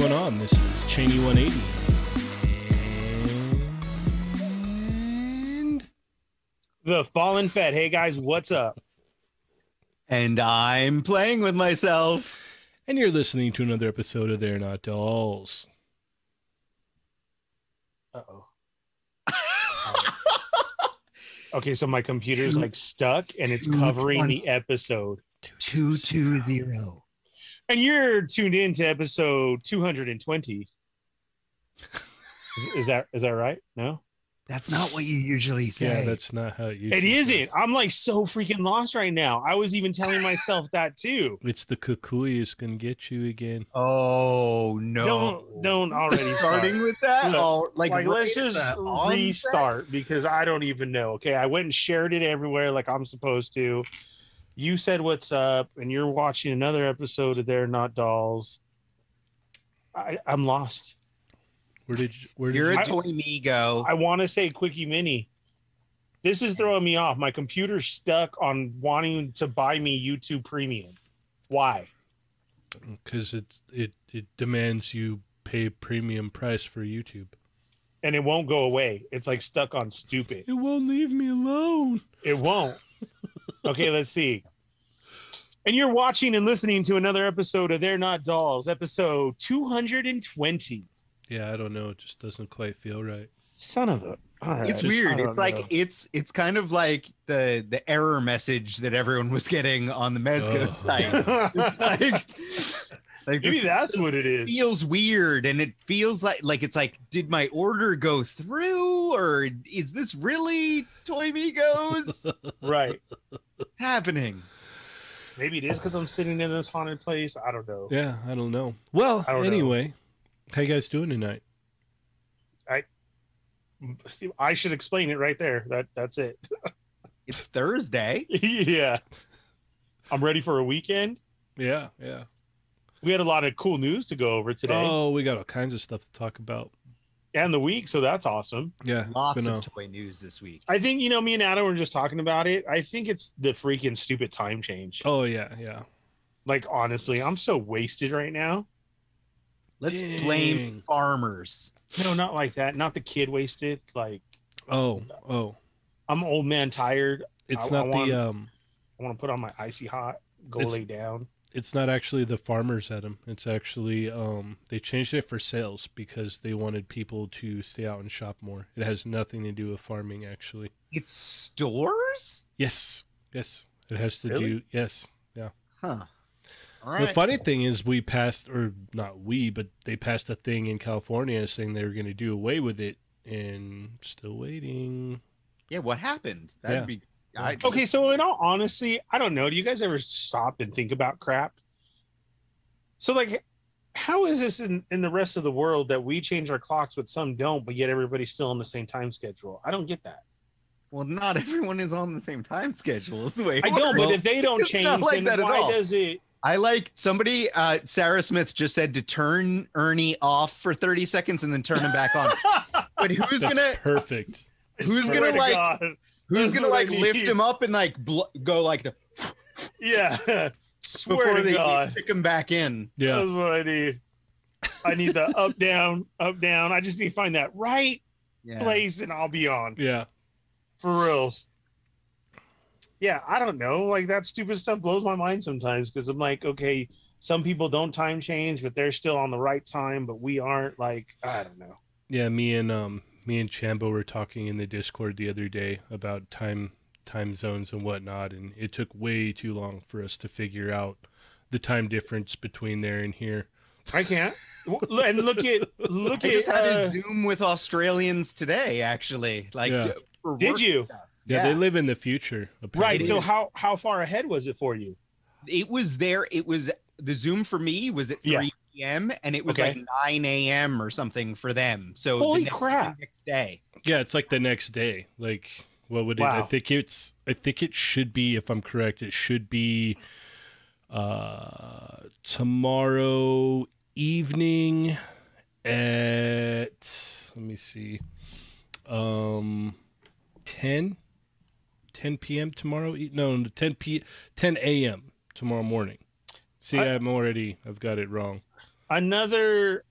Hey guys, what's going on? This is Cheney 180. And The Fallen Fed. Hey guys, what's up? And I'm playing with myself. and you're listening to another episode of They're Not Dolls. Uh oh. okay, so my computer's like stuck and it's covering the episode. 220. And you're tuned in to episode 220. Is, is that is that right? No? That's not what you usually say. Yeah, that's not how it usually It isn't. I'm like so freaking lost right now. I was even telling myself that too. It's the kukui is gonna get you again. oh no. Don't don't already starting start. with that. Look, oh, like, like right let's just restart because I don't even know. Okay, I went and shared it everywhere like I'm supposed to. You said what's up, and you're watching another episode of They're Not Dolls. I, I'm lost. Where did you, where did You're you, a toy migo. I want to say Quickie Mini. This is throwing me off. My computer's stuck on wanting to buy me YouTube Premium. Why? because it it it demands you pay premium price for YouTube. And it won't go away. It's like stuck on stupid. It won't leave me alone. It won't. okay, let's see. And you're watching and listening to another episode of They're Not Dolls, episode 220. Yeah, I don't know. It just doesn't quite feel right. Son of a. all right, it's I weird. don't It's like know. it's it's kind of like the the error message that everyone was getting on the Mezco Oh. site. It's like like maybe this- that's what it is. feels weird and it feels like like it's like did my order go through or is this really toy migos Right. What's happening Maybe it is because I'm sitting in this haunted place. I don't know. Yeah, I don't know. Well, I don't know. anyway, how you guys doing tonight? I I should explain it right there. That That's it. it's thursday yeah. I'm ready for a weekend. Yeah, yeah. We had a lot of cool news to go over today Oh, we got all kinds of stuff to talk about. and the week, so that's awesome. Yeah, lots been of a, toy news this week I think, you know, me and Adam were just talking about it. I think it's the freaking stupid time change. Oh yeah, yeah. Like, honestly, I'm so wasted right now. let's Dang. blame farmers No, not like that. Not the kid wasted. Like, Oh, oh. I'm old man tired. It's I- I not want- the um I want to put on my icy hot, go lay down. It's not actually the farmers at them. It's actually um they changed it for sales because they wanted people to stay out and shop more. It has nothing to do with farming actually. it's stores Yes. Yes. It has to Really? do yes. Yeah. Huh all The funny thing is, we passed, or not we, but they passed a thing in California saying they were going to do away with it, and still waiting. yeah what happened that'd Yeah. be I, Okay, so in all honesty, I don't know. Do you guys ever stop and think about crap? So, like, how is this in, in the rest of the world that we change our clocks, but some don't, but yet everybody's still on the same time schedule? I don't get that. well not everyone is on the same time schedule is the way I don't, but if they don't It's change, not like then that at why all. does it? I like somebody. Uh, Sarah Smith just said to turn Ernie off for thirty seconds and then turn him back on. But who's That's gonna perfect? Who's gonna, to like- God. Who's That's gonna like lift need. him up and like bl- go like Yeah. Swear before to they God. stick him back in? Yeah, That's what I need. I need the up, down, up, down. I just need to find that right Yeah. place and I'll be on. yeah. For reals. Yeah, I don't know. Like that stupid stuff blows my mind sometimes because I'm like, okay, some people don't time change, but they're still on the right time, but we aren't. Like, I don't know. Yeah, me and um, me and Chambo were talking in the Discord the other day about time time zones and whatnot, and it took way too long for us to figure out the time difference between there and here. I can't. And look at look I at. just had uh, a Zoom with Australians today, actually. Like, Yeah. for Did you? stuff. Yeah, they live in the future. Apparently. right. So how how far ahead was it for you? it was there. It was the Zoom for me was at three Yeah. p.m. and it was Okay. like nine a.m. or something for them. So the Holy next- crap. next day. Yeah, it's like the next day. Like, what would it? I think it's. I think it should be. If I'm correct, it should be uh tomorrow evening at. Let me see. Um, 10, 10 p.m. tomorrow. e- No, 10 p. 10 a.m. tomorrow morning. See, I- I'm already. I've got it wrong. Another.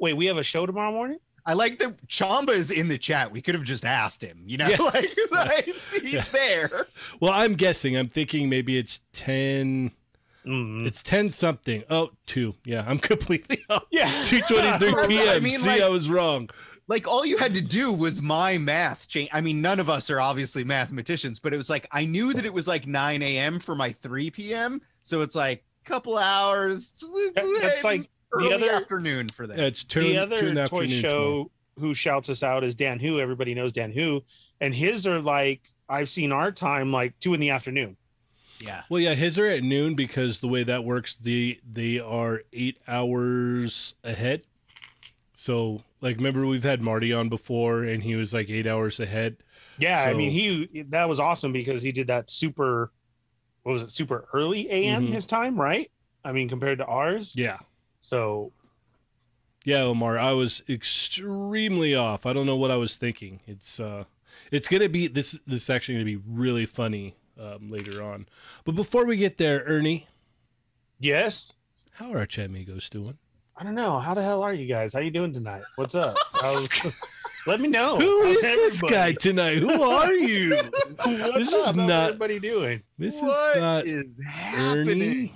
Wait, we have a show tomorrow morning. I like that Chamba is in the chat. We could have just asked him, you know, Yeah. like, like, he's Yeah. there. Well, I'm guessing. I'm thinking maybe it's ten. Mm. It's ten something. Oh, two. Yeah, I'm completely off. Yeah, Two twenty-three p.m. I mean, See, like- I was wrong. Like all you had to do was my math change. I mean, none of us are obviously mathematicians, but it was like I knew that it was like 9 a.m. for my 3 p.m. So it's like a couple hours. It's, it's- that's it's like the early other- afternoon for that. Yeah, it's two, the two other in the toy afternoon show tomorrow. who shouts us out is Dan Who. Everybody knows Dan Who, and his are like I've seen our time like two in the afternoon. yeah. Well, yeah, his are at noon because the way that works, they they are eight hours ahead. So, like, remember we've had Marty on before, and he was like eight hours ahead. Yeah, I mean he that was awesome because he did that super. What was it? Super early AM Mhm. his time, right? I mean, compared to ours. Yeah, So yeah, Omar, I was extremely off. I don't know what I was thinking. It's uh, it's gonna be this. This is actually gonna be really funny um, later on. But before we get there, Ernie, yes, how are our Chamigos doing? I don't know. How the hell are you guys? How you doing tonight? What's up? How's, let me know. Who How's is this guy tonight? Who are you? What's This is? How's not- everybody doing. This What is not is happening? Ernie.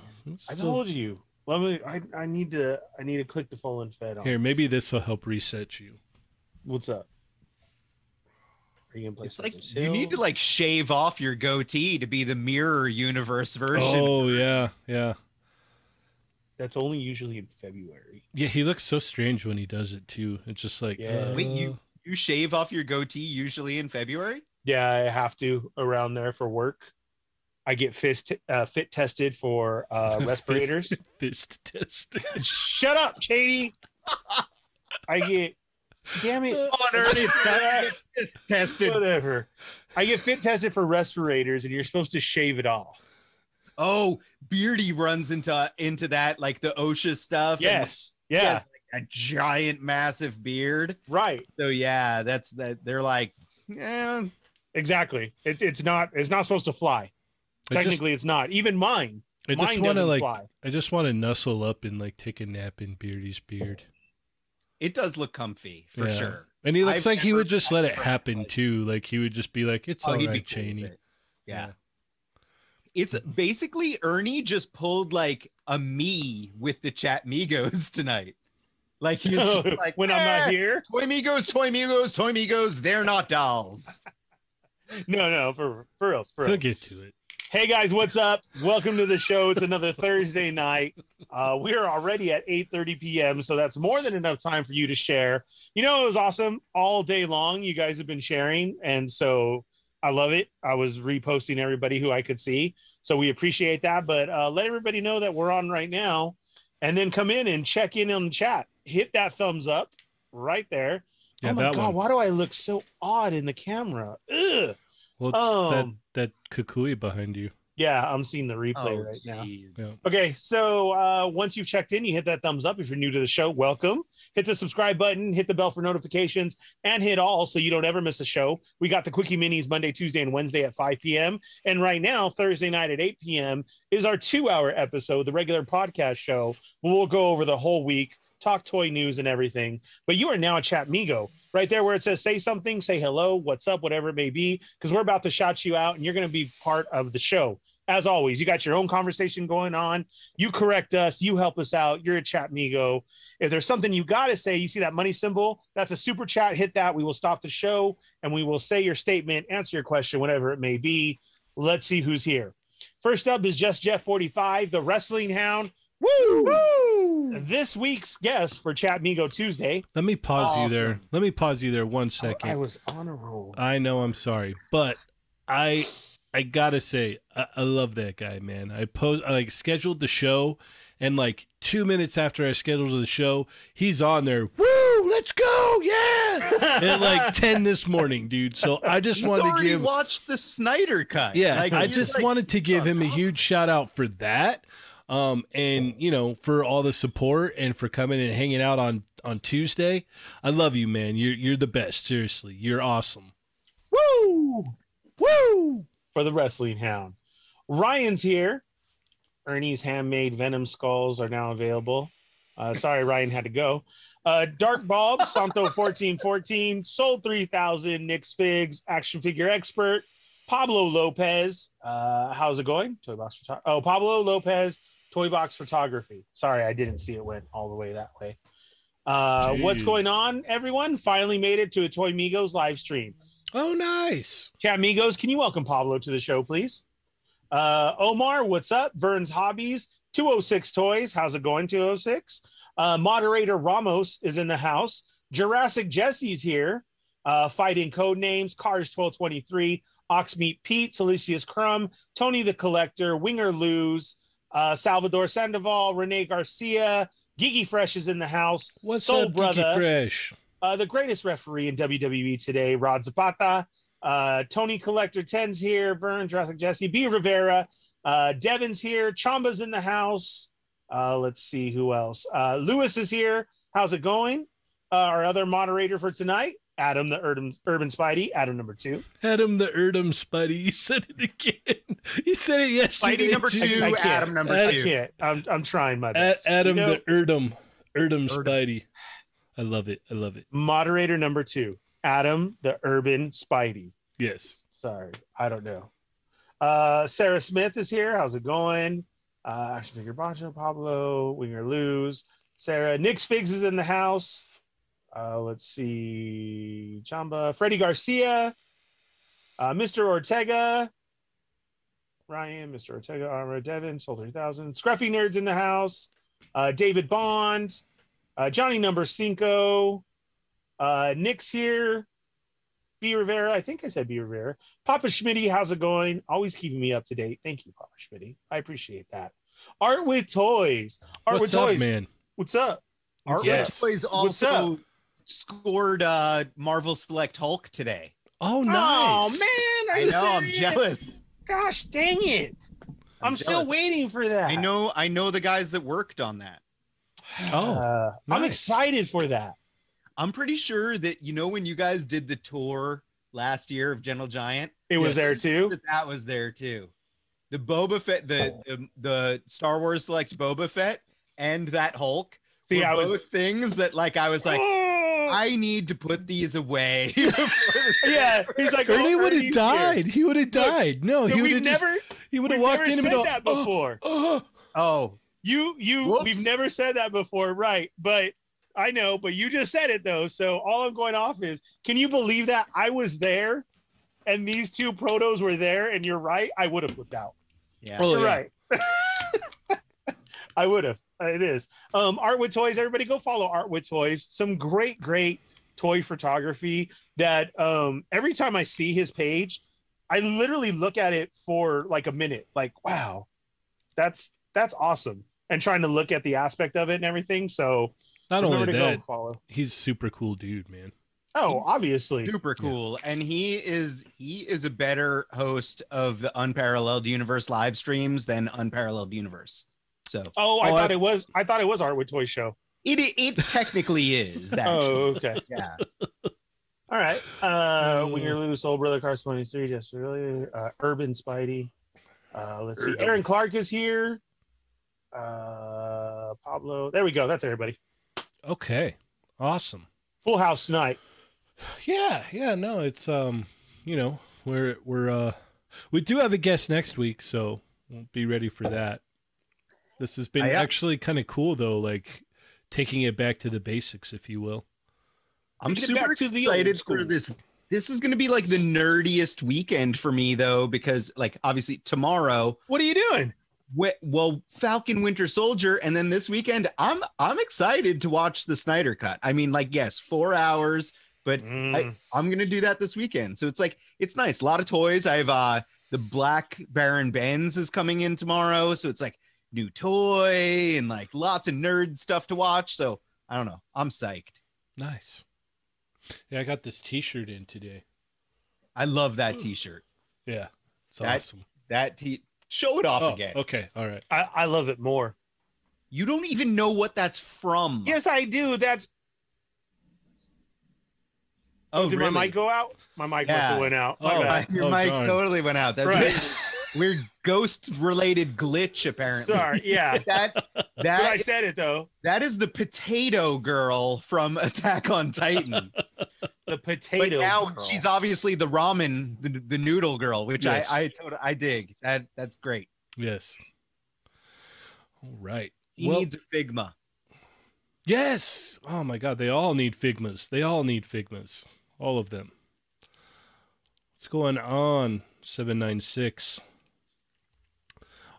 I told you. Let me. I, I need to. I need to click the fallen fed on. Here, maybe this will help reset you. What's up? Are you gonna play It's like Cypress you need to like shave off your goatee to be the mirror universe version. Oh yeah, yeah, That's only usually in February. yeah. He looks so strange when he does it too. It's just like, Yeah. Wait, uh, you you shave off your goatee usually in February? Yeah, I have to around there for work. I get fist uh, fit tested for uh, respirators. fist test. Shut up, Chady. I get. Damn it. On, Ernie, it's time to get this tested. Whatever. I get fit tested for respirators, and you're supposed to shave it off. Oh, Beardy runs into into that like the OSHA stuff. and Yes. Yeah. like, a giant, massive beard. Right. So yeah, that's that. They're like, yeah, Exactly. It, it's not. It's not supposed to fly. I just, Technically, it's not. Even mine. I just want to like, fly. I just want to nuzzle up and like take a nap in Beardy's beard. it does look comfy for Yeah. sure. And he looks I've like he would just I've let it happen had- too. Like he would just be like, "It's Oh, all he'd right, be cool with Cheney." it. Yeah. It's basically Ernie just pulled like a me with the chat Migos tonight. Like he's just like when I'm "Eh, not here. Toy Migos, Toy Migos, Toy Migos, they're not dolls. No, no, for for real, for He'll real. get to it. Hey guys, what's up? Welcome to the show. It's another Thursday night. Uh, we are already at 8:30 p.m., so that's more than enough time for you to share. You know, it was awesome all day long. You guys have been sharing, and so I love it. I was reposting everybody who I could see, so we appreciate that. But uh, let everybody know that we're on right now, and then come in and check in on the chat. Hit that thumbs up right there. Yeah, oh my god, one. why do I look so odd in the camera? Ugh. Well, Um, that that kukui behind you. Yeah, I'm seeing the replay Oh, right now. Yeah. Okay, so uh, once you've checked in, you hit that thumbs up. If you're new to the show, welcome. Hit the subscribe button, hit the bell for notifications, and hit all so you don't ever miss a show. We got the Quickie Minis Monday, Tuesday, and Wednesday at 5 p.m. And right now, Thursday night at 8 p.m. is our two hour episode, the regular podcast show. We'll go over the whole week, talk toy news and everything. But you are now a Chat Migo right there where it says say something, say hello, what's up, whatever it may be, because we're about to shout you out and you're going to be part of the show. As always, you got your own conversation going on. You correct us, you help us out. You're a chat migo. If there's something you got to say, you see that money symbol, that's a super chat. Hit that. We will stop the show and we will say your statement, answer your question, whatever it may be. Let's see who's here. First up is Just Jeff 45, the wrestling hound. Woo! Woo! This week's guest for Chat Migo Tuesday. Let me pause you there. Let me pause you there one second. I second. was on a roll. I know I'm sorry, but I I gotta say I, I love that guy, man. I post I like scheduled the show, and like two minutes after I scheduled the show, he's on there. Woo! Let's go! Yeah! At like ten this morning, dude. So I just He's wanted to give. watched the Snyder cut. Yeah, Like, I just like, wanted to give him a huge shout out for that. Um, and you know, for all the support and for coming and hanging out on on Tuesday. I love you, man. You're you're the best. Seriously, you're awesome. Woo! Woo! for the wrestling hound. Ryan's here. Ernie's handmade venom skulls are now available. Uh, sorry, Ryan had to go. Uh, Dark Bulb, Santo 1414, Soul 3000, Nick's Figs, Action Figure Expert, Pablo Lopez. Uh, how's it going? Toy Box Photography. Oh, Pablo Lopez, Toy Box Photography. Sorry, I didn't see it went all the way that way. Uh, what's going on, everyone? Finally made it to a Toy Migos live stream. Oh, nice. Chat Migos, can you welcome Pablo to the show, please? Uh, Omar, what's up? Vern's Hobbies, 206 Toys. How's it going, 206? Uh, moderator Ramos is in the house. Jurassic Jesse's here. Uh, fighting code names Cars 1223, Oxmeat Pete, Silicius Crumb, Tony the Collector, Winger Lose, uh, Salvador Sandoval, Renee Garcia, Gigi Fresh is in the house. What's Soul up, brother. Geeky Fresh? Uh, the greatest referee in WWE today, Rod Zapata. Uh, Tony Collector 10's here. Vern, Jurassic Jesse, B. Rivera. Uh, Devin's here. Chamba's in the house. Uh, let's see who else. Uh, Lewis is here. How's it going? Uh, our other moderator for tonight, Adam the Urban, Urban Spidey, Adam number two. Adam the Erdem Spidey. You said it again. You said it yesterday. Spidey number two, I can't. Adam number I two. can't. I'm, I'm trying my A- best. Adam You know, the Erdem. Erdem Erdem. Spidey. I love it. I love it. moderator number two, Adam the Urban Spidey. Yes. Sorry, I don't know. Uh, Sarah Smith is here. How's it going? Uh, Action Figure Bacho, Pablo, Winger Lose, Sarah. Nick's Figs is in the house. Uh, let's see. Chamba, Freddie Garcia, uh, Mr. Ortega, Ryan, Mr. Ortega, Armor, Devin, Soul 3000, Scruffy Nerds in the house, uh, David Bond, uh, Johnny Number Cinco, uh, Nick's here, B. Rivera. I think I said B. Rivera. Papa Schmitty, how's it going? Always keeping me up to date. Thank you, Papa Schmitty. I appreciate that. Art with Toys. Art What's with up, Toys. man? What's up? Art Yes. Toys What's also scored uh, Marvel Select Hulk today. Oh, nice. Oh man, are I you know, I'm jealous. Gosh dang it! I'm, still waiting for that. I know, I know the guys that worked on that. Oh, Uh, I'm excited for that. I'm pretty sure that you know when you guys did the tour last year of Gentle Giant, It was there too. that that was there too. The Boba Fett, the the, the Star Wars Select Boba Fett, and that Hulk. See, were I was- things that like I was like, Oh. I need to put these away. the yeah, he's like Ernie oh, would have Ernie's died. He would have died. No, So he would we've have just, never, he would have walked never in and said been all, that "Oh, before. oh." Oh, oh. You, you, Whoops. we've never said that before, right? But I know, but you just said it though. So all I'm going off is, can you believe that I was there, and these two protos were there, and you're right. I would have flipped out. yeah. Oh, You're yeah. right. I would have. It is. Um, Art with Toys. Everybody go follow Art with Toys. Some great, great toy photography that um, every time I see his page, I literally look at it for like a minute, like, wow, that's that's awesome. And trying to look at the aspect of it and everything. So Not only to that, go follow. he's super cool dude, man. Oh, obviously. super cool and he is he is a better host of the unparalleled universe live streams than unparalleled universe so Oh, I Oh, thought it was I thought it was Art with Toys show. it it technically is actually Oh, okay. yeah All right. Uh, Mm. Winger Lou, Soul Brother Cars 23, just earlier. Uh, Urban Spidey. Uh, let's see. Aaron Clark is here. Uh, Pablo. There we go. That's everybody. Okay. Awesome. Full house tonight. Yeah, yeah, no, it's um, you know, we're we're uh we do have a guest next week, so we'll be ready for that. This has been I, actually kind of cool though, like taking it back to the basics, if you will. i'm super to the excited for this this is going to be like the nerdiest weekend for me though because like obviously tomorrow What are you doing? well falcon winter soldier and then this weekend i'm i'm excited to watch the snyder cut i mean like yes four hours but Mm. I, I'm gonna do that this weekend. So it's like it's nice. A lot of toys. I have uh the Black Baron Benz is coming in tomorrow. So it's like new toy and like lots of nerd stuff to watch. So I don't know. I'm psyched. Nice. Yeah, I got this T-shirt in today. I love that t-shirt. Yeah, it's That- awesome. That t show it off Oh, again. okay, all right. I, I love it more. You don't even know what that's from. Yes, I do. That's. Oh, did really? my mic go out? My mic must have went out. My Oh, bad. Your Oh, mic darn. totally went out. That's Right. Right. weird ghost related glitch apparently. Sorry, yeah. That But I said it though. that is the potato girl from Attack on Titan. The potato. but potato. now girl. she's obviously the ramen, the, the noodle girl, which Yes. I I tot- I dig. That that's great. Yes. All right. He Well- needs a Figma. Yes. Oh my God. They all need Figmas. They all need Figmas. All of them. What's going on? 796.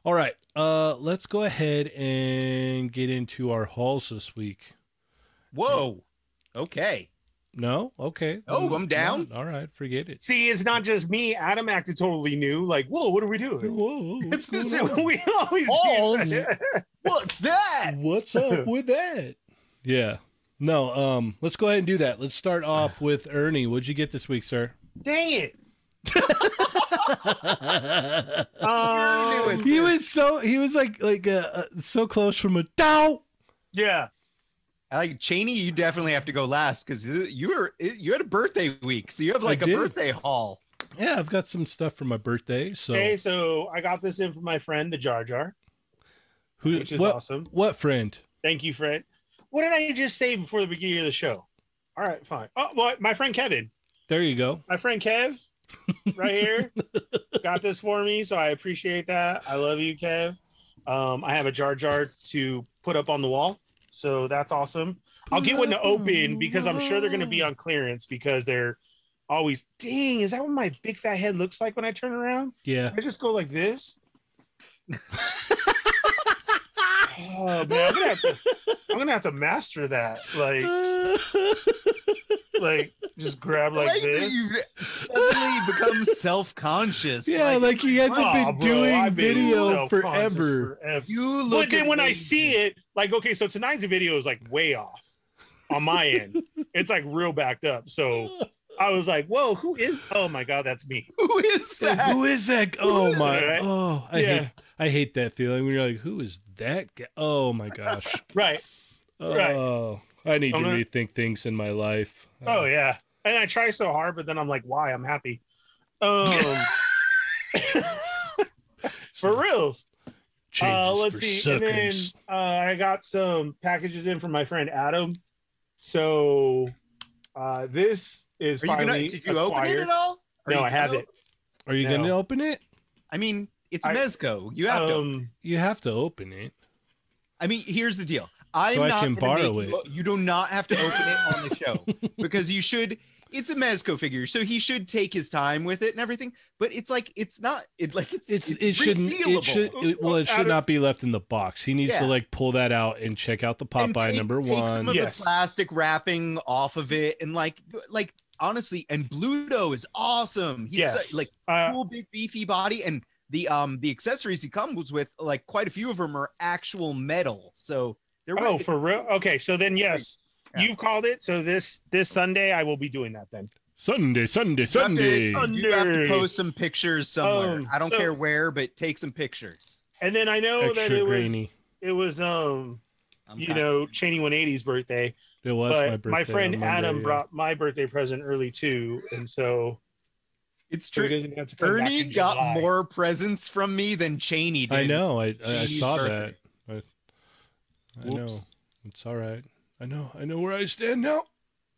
All right. Uh, let's go ahead and get into our hauls this week. Whoa. Okay. No? Okay. Oh, I'm down. All right. Forget it. See, it's not just me. Adam acted totally new. Like, whoa, what are we doing? Whoa. What's, going on? we always do Balls. that. What's that? What's up with that? Yeah. No, um, let's go ahead and do that. Let's start off with Ernie. What'd you get this week, sir? Dang it. You're Um, doing- He was so he was like like uh, uh, so close from a down. yeah. I like Cheney. You definitely have to go last because you were you had a birthday week, so you have like a did. birthday haul. Yeah, I've got some stuff for my birthday. So Okay, so I got this in from my friend, the Jar Jar, who which is what awesome. what friend? Thank you, friend. What did I just say before the beginning of the show? All right, fine. Oh, well, my friend Kevin, There you go. my friend Kev, right here, got this for me. So I appreciate that. I love you, Kev. Um, I have a Jar Jar to put up on the wall, so that's awesome. I'll get one to open because I'm sure they're going to be on clearance because they're always. Dang, is that what my big fat head looks like when I turn around? Yeah. I just go like this. oh man, I'm gonna have to. I'm gonna have to master that. Like, like just grab like like this. you've suddenly become self conscious. yeah, like, he hasn't Oh, been bro, doing I've video self-conscious forever. forever. you look. But then when I see it, like, okay, so tonight's video is like way off on my end. It's like real backed up. So I was like, whoa, who is? Oh my god, that's me. who is that? Who is that? Oh my! Right? Oh, I Yeah. hate I hate that feeling when you're like, who is that guy? Oh my gosh! Right. Right. Oh, I need So to I'm gonna- rethink things in my life. Oh yeah. And I try so hard, but then I'm like, why? I'm happy. Um for reals. Changes Uh, let's for see. And then uh, I got some packages in from my friend Adam. So uh, this is Are you gonna? finally Did you open it at all? Are No, I haven't. Are you no. going to open it? I mean, it's I- Mezco. You have to. Um, You have to open it. I mean, here's the deal. I'm So I not can gonna borrow make it. You, you do not have to open it on the show because you should. It's a Mezco figure, so he should take his time with it and everything. But it's like it's not. It like it's It's, it's it shouldn't resealable. it should it, well it should Adam- not be left in the box. He needs to like pull that out and check out the And Popeye take- number take one. some of Yes. the plastic wrapping off of it, and like like honestly, and Bluto is awesome. He's yes. so- like uh, cool, big, beefy body, and the um the accessories he comes with, like quite a few of them are actual metal. So they're oh, really- for real? Okay, so then yes, Yeah. you've called it. So this this Sunday I will be doing that then. Sunday, Sunday, You have to- Sunday. You have to post some pictures somewhere. Um, I don't so- care where, but take some pictures. And then I know that Extra it was it was um I'm you kinda- know Cheney 180's birthday, It was but my my, friend Monday, Adam yeah. brought my birthday present early too, and so it's so he true. doesn't have to come back Ernie got July. more presents from me than Cheney did. I know. I I, I saw perfect. that. I, I know. It's all right. I know. I know where I stand now.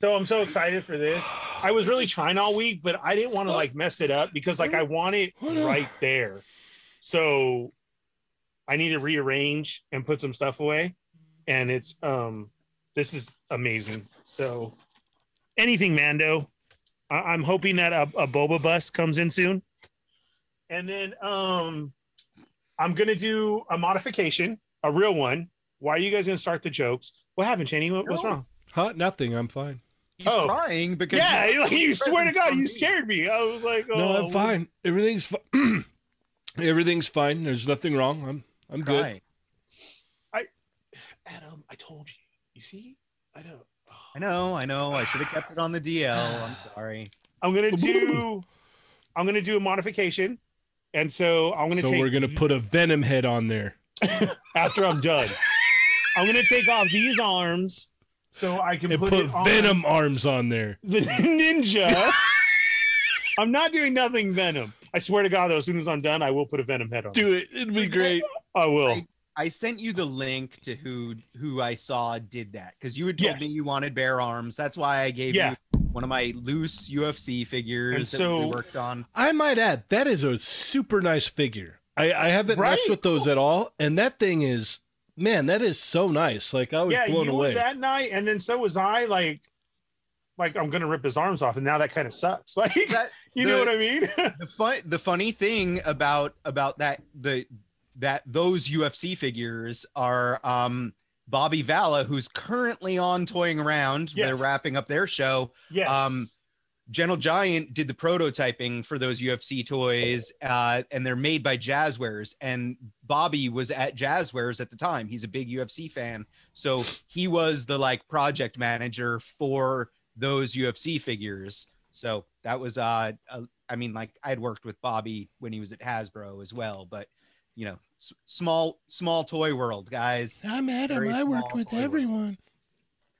So I'm so excited for this. I was really trying all week, but I didn't want to like mess it up because like I want it right there. So I need to rearrange and put some stuff away. And it's um this is amazing. So anything Mando. I- I'm hoping that a, a Boba bus comes in soon. And then um I'm gonna do a modification, a real one. Why are you guys gonna start the jokes? What happened, Cheney? What, what's wrong? Huh? Nothing. I'm fine. He's Oh. trying because Yeah, like, you swear to God, you me. scared me. I was like, oh, no, I'm fine. Everything's fine. Everything's fine. There's nothing wrong. I'm I'm good. I, Adam, I told you. You see, I don't know. I know, I know. I should have kept it on the DL. I'm sorry. I'm gonna do. I'm gonna do a modification, and so I'm gonna take So take. we're gonna put a Venom head on there. after I'm done. I'm gonna take off these arms so I can And put, put, it on Venom arms on there. the ninja. I'm not doing nothing Venom. I swear to God, though, as soon as I'm done, I will put a Venom head on. Do it. It'd be great. I will. I- I sent you the link to who who I saw did that because you had told me you wanted bare arms. That's why I gave Yeah. you one of my loose UFC figures And that so- we worked on. I might add that is a super nice figure. I, I haven't messed with those at all, and that thing is man, that is so nice. Like I was yeah, blown you away. that night, and then so was I. Like, like I'm gonna rip his arms off, and now that kind of sucks. Like, That- you know what I mean? the fun the funny thing about about that the that those UFC figures are um Bobby Vala, who's currently on toying around. They're wrapping up their show. yes. Um, Gentle Giant did the prototyping for those UFC toys, uh, and they're made by Jazwares. And Bobby was at Jazwares at the time. He's a big UFC fan, so he was the like project manager for those UFC figures. So that was, uh, uh I mean, like I had worked with Bobby when he was at Hasbro as well, but you know, s- small, small toy world, guys. I'm Adam. Very I worked with toy world. everyone.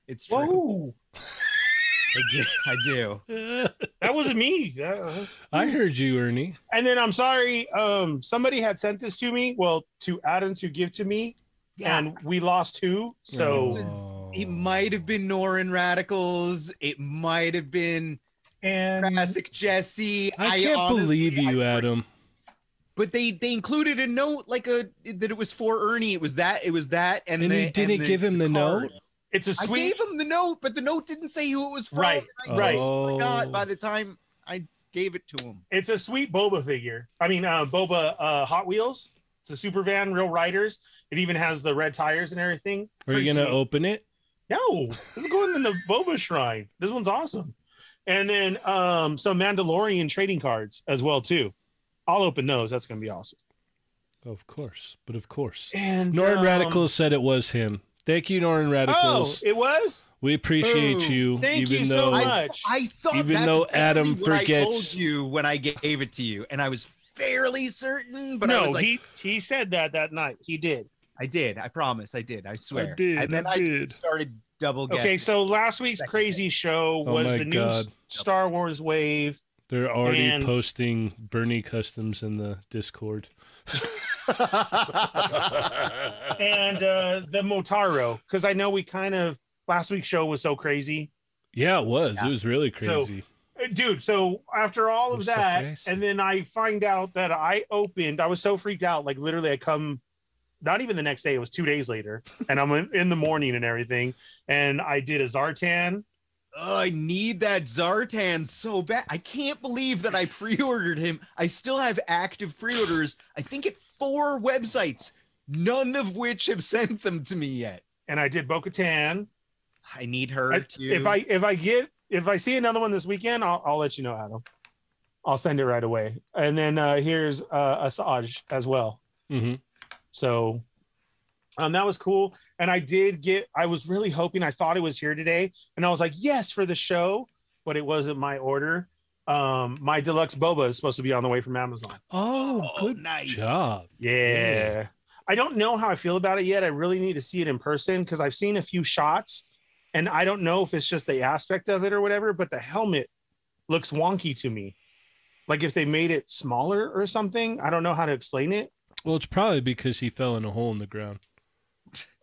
It's true. Whoa, I do. I do. that wasn't me. Uh, I heard you, Ernie. and then I'm sorry. Um, somebody had sent this to me. Well, to Adam to give to me, and we lost two. So, Oh. It might have been Norrin Radicals. It might have been and Classic Jesse. I can't honestly- believe you, I- Adam. But they they included a note like a that it was for Ernie. It was that. It was that. And, And the, you didn't and give him the note? it's a I sweet. I gave him the note, but the note didn't say who it was from. Right, I right. forgot Oh. by the time I gave it to him. It's a sweet Boba figure. I mean, uh, Boba uh, Hot Wheels. It's a super van, real riders. It even has the red tires and everything. Are you gonna sweet. open it? No, this is going in the Boba shrine. This one's awesome. And then um, some Mandalorian trading cards as well too. I'll open those. That's gonna be awesome. Of course, but of course. And Norrin um, Radicals said it was him. Thank you, Norrin Oh, Radicals. it was. we appreciate Boom. you, Thank even you so though much. I, I thought Even that's though exactly Adam what I told you when I gave it to you, and I was fairly certain, but I no, was like, he he said that that night. He did. I did. I promise. I did. I swear. I did, And then I I, did. started double guessing. Okay, so last week's Second crazy show Oh was my the new Star Wars wave. They're already And- posting Bernie customs in the Discord. and uh the Motaro because I know we kind of last week's show was so crazy, Yeah, it was. Yeah. It was really crazy. Uh, dude. So after all of was so that, and then I find out that I opened. I was so freaked out. Like literally, I come. Not even the next day. It was two days later, and I'm in, in the morning and everything. And I did a Zartan. Oh, I need that Zartan so bad. I can't believe that I pre-ordered him. I still have active pre-orders. I think at four websites, none of which have sent them to me yet. and I did Bo-Katan. I need her I- to. If I if I get if I see another one this weekend, I'll, I'll let you know, Adam. I'll send it right away. And then uh, here's uh, Asajj as well. hmm So um, that was cool. And I did get. I was really hoping. I thought it was here today, and I was like, yes, for the show, but it wasn't my order. Um, my deluxe boba is supposed to be on the way from Amazon. Oh, Oh, good nice. job. Yeah. I don't know how I feel about it yet. I really need to see it in person because I've seen a few shots and I don't know if it's just the aspect of it or whatever, but the helmet looks wonky to me. Like if they made it smaller or something, I don't know how to explain it. Well, it's probably because he fell in a hole in the ground.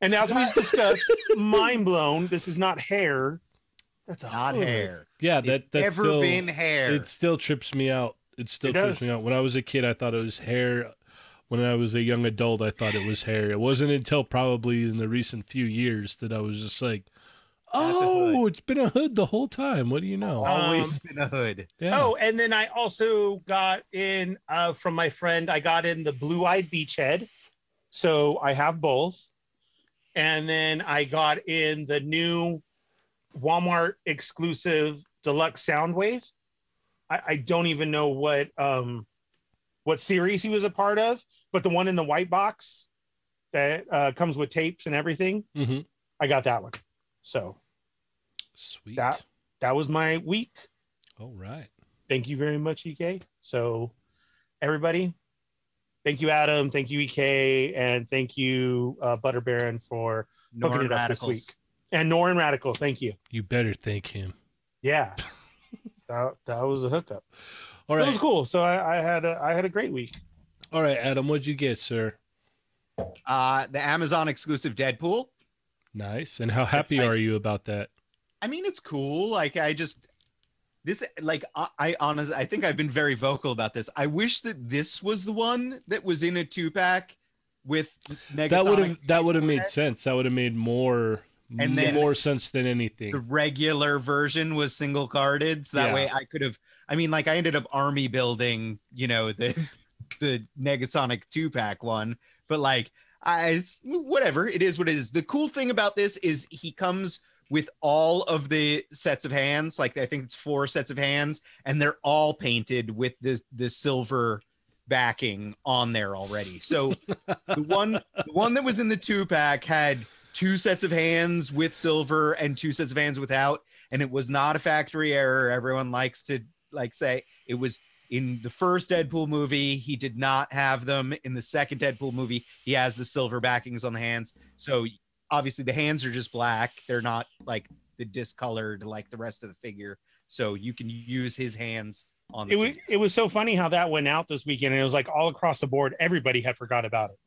and as we discussed, mind blown, this is not hair. That's a not hood. hair. Yeah, It's that that's never still, been hair. It still trips me out. It still It trips does. me out. When I was a kid, I thought it was hair. When I was a young adult, I thought it was hair. It wasn't until probably in the recent few years that I was just like, That's a "Oh, it's been a hood the whole time." What do you know? Always been a hood. Yeah. Oh, and then I also got in uh, from my friend. I got in the blue-eyed beachhead, so I have both. And then I got in the new Walmart exclusive deluxe Soundwave. I, I don't even know what um what series he was a part of, but the one in the white box that uh, comes with tapes and everything. hmm I got that one. So Sweet. that that was my week. All right. thank you very much, EK. So, everybody, thank you, Adam. Thank you, EK, and thank you, uh, Butter Baron, for hooking Norn it up this week. And Norrin Radicals, thank you. You better thank him. Yeah, that, that was a hookup. All right, So It was cool. So I, I had a, I had a great week. All right, Adam, what'd you get, sir? Uh, the Amazon exclusive Deadpool. Nice. And how happy like- are you about that? I mean, it's cool. Like I just this like I, I honestly I think I've been very vocal about this. I wish that this was the one that was in a two pack with That would have that would have made sense. That would have made more And then- more sense than anything. the regular version was single carded so that Yeah. way i could have i mean like i ended up army building you know the the negasonic two pack one but like i whatever it is what it is the cool thing about this is he comes with all of the sets of hands like i think it's four sets of hands and they're all painted with the the silver backing on there already. So the one the one that was in the two pack had two sets of hands with silver and two sets of hands without and it was not a factory error. Everyone likes to like say it was in the first deadpool movie he did not have them. In the second deadpool movie he has the silver backings on the hands. So obviously the hands are just black they're not like the discolored like the rest of the figure so you can use his hands on the It was figure. it was so funny how that went out this weekend, and it was like all across the board, everybody had forgot about it.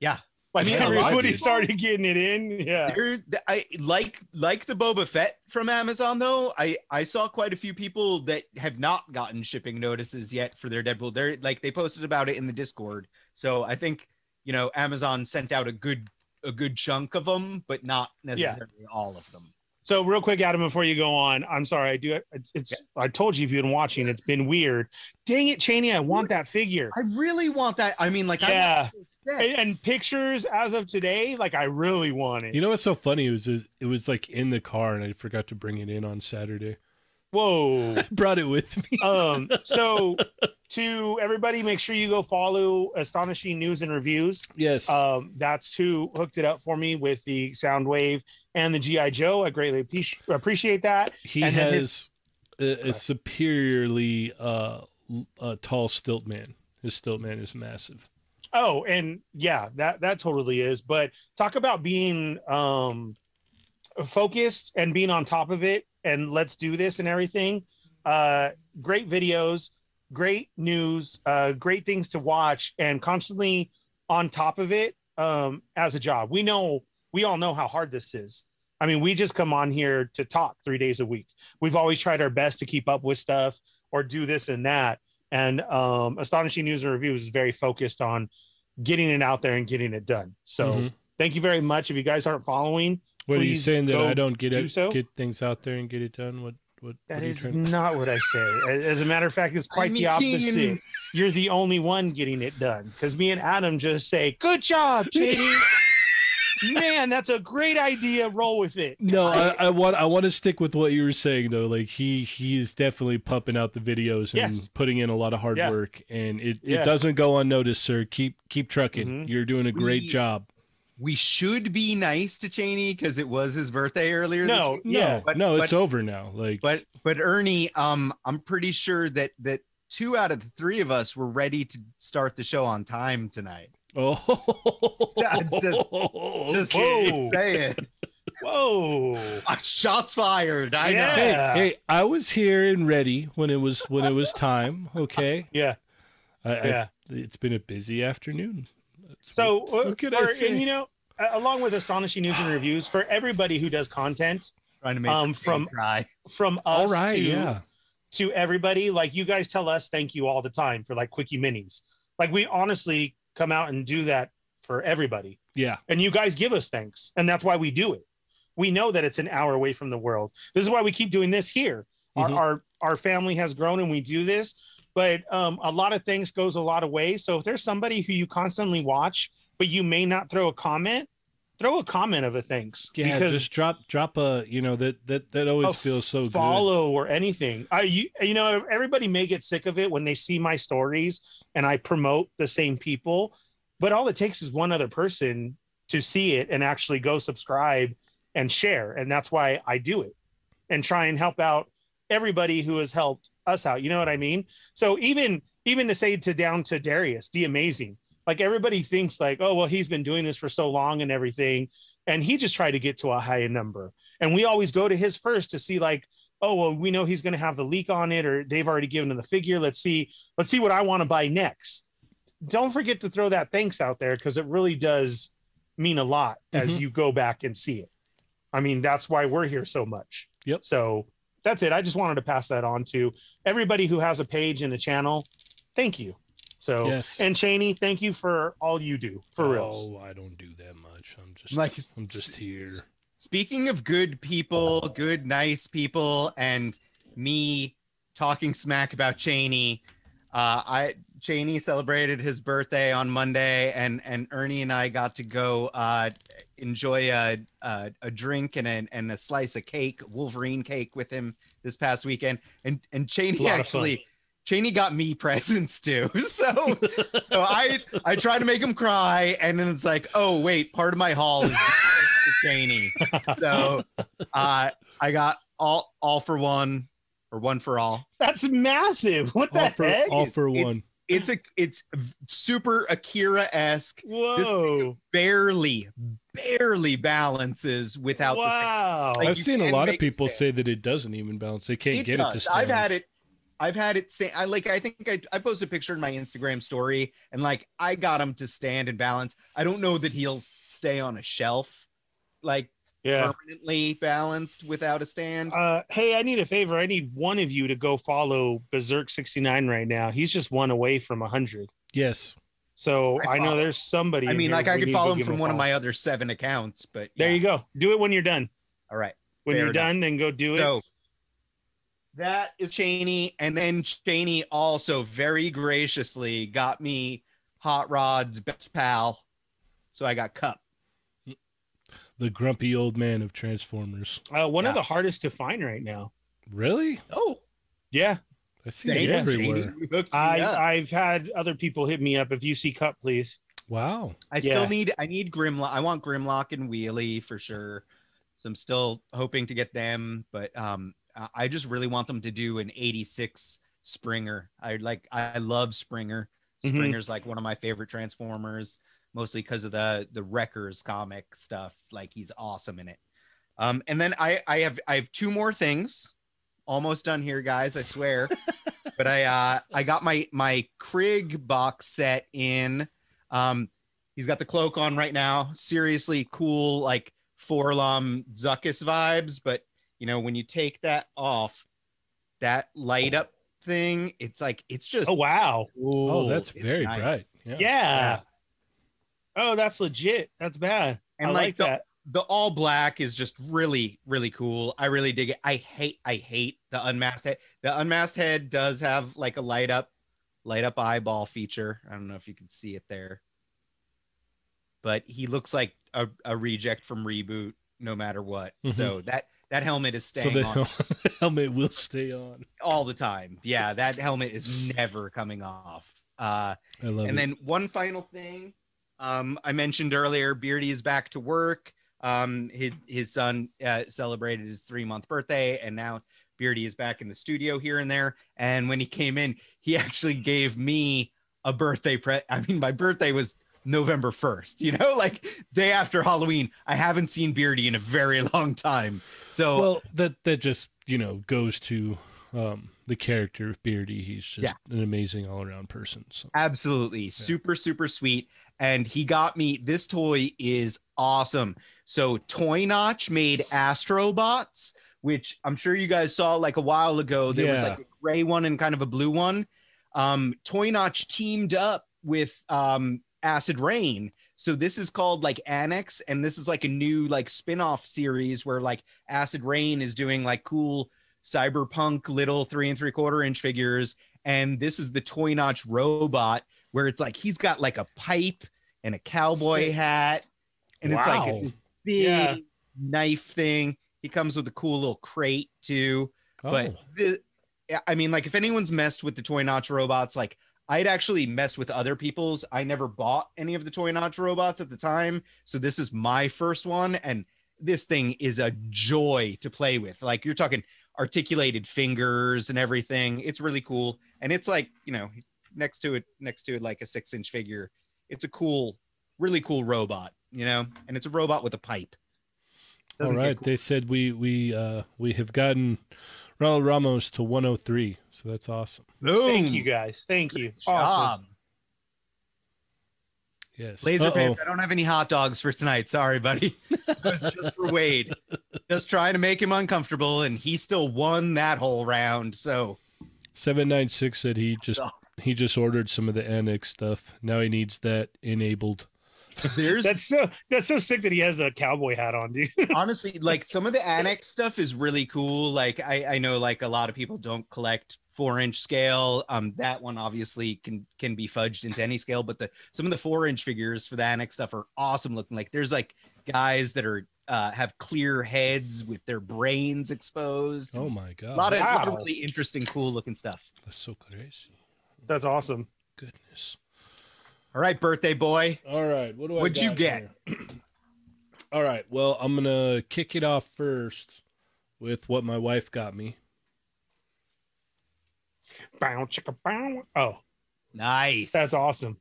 Yeah. like I mean, a lot of everybody started getting it in. Yeah, There, I like like the Boba Fett from Amazon though. I I saw quite a few people that have not gotten shipping notices yet for their Deadpool. They're like they posted about it in the Discord. So I think you know Amazon sent out a good a good chunk of them, but not necessarily all of them. So real quick, Adam, before you go on, I'm sorry. I do it. It's, it's I told you if you've been watching, it's been weird. Dang it, Cheney, I want that figure. I really want that. I mean, like Yeah. I And, and pictures as of today, like I really want it. You know what's so funny? It was it was like in the car and I forgot to bring it in on Saturday. Whoa. I brought it with me. um. So to everybody, make sure you go follow Astonishing News and Reviews. Yes. Um, that's who hooked it up for me with the Soundwave and the GI Joe. I greatly appreci- appreciate that. he and has his- a, a superiorly uh, uh, tall stilt man. His stilt man is massive. Oh, and yeah, that that totally is. But talk about being um focused and being on top of it and let's do this and everything. Uh great videos, great news, uh great things to watch and constantly on top of it um as a job. We know we all know how hard this is. I mean, we just come on here to talk 3 days a week. We've always tried our best to keep up with stuff or do this and that. And um astonishing news and reviews is very focused on getting it out there and getting it done. So Mhm. thank you very much. If you guys aren't following, What are you saying that I don't get do it, so. get things out there and get it done? What what? that what are you is trying- not what I say. As as a matter of fact, it's quite the mean- opposite. You're the only one getting it done because me and Adam just say, "Good job, Katie." Man, that's a great idea. Roll with it. No, I, I want I want to stick with what you were saying though. Like he he is definitely pumping out the videos and Yes. putting in a lot of hard Yeah. work, and it, Yeah. it doesn't go unnoticed, sir. Keep keep trucking. Mhm. You're doing a great We- job. We should be nice to Cheney because it was his birthday earlier this No, week. No, Yeah. But- no, but- it's over now. Like, But but Ernie, um, I'm pretty sure that that two out of the three of us were ready to start the show on time tonight. oh, just- Just Whoa. say it. Whoa. Shots fired. I Yeah. know. Hey, hey, I was here and ready when it was when it was time. Okay, Yeah. I, I- Yeah. it's been a busy afternoon. That's So, uh, what can I say? and you know, along with astonishing news and reviews, for everybody who does content, Trying to make Um, um, from- from cry. from us right, to yeah. to everybody, like you guys tell us thank you all the time for like quickie minis. Like we honestly come out and do that for everybody. Yeah. And you guys give us thanks. And that's why we do it. We know that it's an hour away from the world. This is why we keep doing this here. Mhm. Our, our our family has grown and we do this, but um, a lot of things goes a lot of ways. So if there's somebody who you constantly watch, but you may not throw a comment, throw a comment of a thanks. Yeah, just drop drop a you know that that that always feels so good. follow or anything. I you you know everybody may get sick of it when they see my stories and I promote the same people, but all it takes is one other person to see it and actually go subscribe and share, and that's why I do it and try and help out everybody who has helped us out. You know what I mean? So even even to say to down to Darius, the amazing. Like everybody thinks like, oh well, he's been doing this for so long and everything, and he just tried to get to a higher number and we always go to his first to see like oh well, we know he's going to have the leak on it, or they've already given him the figure. Let's see, let's see what I want to buy next. Don't forget to throw that thanks out there because it really does mean a lot as Mhm. you go back and see it. I mean, that's why we're here so much. Yep. So that's it. I just wanted to pass that on to everybody who has a page and a channel. Thank you. So Yes. and Cheney, thank you for all you do for real. Oh, I don't do that much. I'm just Like, I'm just here. Speaking of good people, good, nice people, and me talking smack about Cheney, uh, I Cheney celebrated his birthday on Monday, and and Ernie and I got to go uh, enjoy a, a a drink and a and a slice of cake, Wolverine cake, with him this past weekend. And and Cheney actually. Cheney got me presents too. So so I I try to make him cry, and then it's like, oh wait, part of my haul is Cheney. So uh I got all all for one or one for all. That's massive. What the all for heck? all for It's- one. It's a it's super Akira-esque, Whoa. barely, barely balances without the wow. like, I've seen a lot of people stand. say that it doesn't even balance. They can't it get does. it to stand. I've had it. I've had it say I like. I think I, I posted a picture in my Instagram story, and like I got him to stand and balance. I don't know that he'll stay on a shelf, like yeah. permanently balanced without a stand. Uh, hey, I need a favor. I need one of you to go follow Berserk69 right now. He's just one away from 100. Yes. So I I, know there's somebody. I mean, like I could follow him from a one of my other seven accounts, but There you go. Do it when you're done. All right. When Fair you're enough. done, then go do it. So that is Cheney, and then Cheney also very graciously got me Hot Rod's best pal. So I got Kup. The grumpy old man of Transformers. Uh, one of the hardest to find right now. Really? Oh, Yeah, I see thanks, it Yeah. everywhere. Cheney. You hooked me I up. I've had other people hit me up. If you see Kup, please. Wow. I still need I need Grimlock. I want Grimlock and Wheelie for sure. So I'm still hoping to get them, but um I- I just really want them to do an 86 Springer. I like I love Springer. Mhm. Springer's like one of my favorite Transformers, mostly because of the the Wreckers comic stuff. Like he's awesome in it. Um and then I I have I have two more things. Almost done here, guys, I swear. but I uh I got my my Krig box set in. Um, he's got the cloak on right now. Seriously cool, like Forlom Zuckuss vibes. But you know, when you take that off, that light up thing, it's like it's just Oh wow. cool. Oh, that's It's very nice. bright. Yeah. Yeah. Yeah. Oh, that's legit. That's bad. And I like like the, that. The all black is just really, really cool. I really dig it. I hate, I hate the unmasked head. The unmasked head does have like a light up, light up eyeball feature. I don't know if you can see it there, but he looks like a, a reject from ReBoot, no matter what. Mhm. So that that helmet is So staying the, on the helmet will stay on. all the time. Yeah, that helmet is never coming off. Uh, I love and it. then one final thing, um, I mentioned earlier, Beardy is back to work. Um, his his son uh, celebrated his three month birthday, and now Beardy is back in the studio here and there. And when he came in, he actually gave me a birthday pre. I mean, my birthday was November first. You know, like day after Halloween. I haven't seen Beardy in a very long time. So well, that that just you know goes to um, the character of Beardy. He's just Yeah. an amazing all around person. So Absolutely. Super, super sweet. And he got me this toy is awesome. So Toy Notch made Astrobots, which I'm sure you guys saw like a while ago. There was like a gray one and kind of a blue one. Um, Toy Notch teamed up with um Acid Rain. So this is called like Annex, and this is like a new like spin-off series where like Acid Rain is doing like cool cyberpunk little three and three quarter inch figures. And this is the Toy Notch robot where it's like he's got like a pipe and a cowboy Sick. hat, and it's like big Yeah. knife thing. He comes with a cool little crate too. oh, But the, I mean, like if anyone's messed with the Toy Notch robots, like I'd actually messed with other people's. I never bought any of the Toy Notch robots at the time, so this is my first one, and this thing is a joy to play with. Like you're talking articulated fingers and everything. It's really cool, and it's like you know next to it, next to it, like a six inch figure. It's a cool, really cool robot, you know, and it's a robot with a pipe. all Doesn't get right. cool- They said we we uh, we have gotten Ronald Ramos to 103. So that's awesome. Boom. Thank you guys. Thank you. Good Awesome. Yes. Laser Uh-oh. pants. I don't have any hot dogs for tonight. Sorry, buddy. It was just for Wade. Just trying to make him uncomfortable, and he still won that whole round. So 796 said he just he just ordered some of the annex stuff. Now he needs that enabled. There's That's so that's so sick that he has a cowboy hat on, dude. honestly like some of the annex stuff is really cool. Like I, I know like a lot of people don't collect four inch scale. Um, that one obviously can can be fudged into any scale, but the some of the four inch figures for the annex stuff are awesome looking. Like there's like guys that are uh, have clear heads with their brains exposed. Oh my god. a lot of, lot of really interesting, cool looking stuff. That's so crazy. That's awesome. Goodness. All right, birthday boy. All right. What do I What'd you get? All right. Well, I'm going to kick it off first with what my wife got me. Bow chicka bow. Oh, Nice. that's awesome.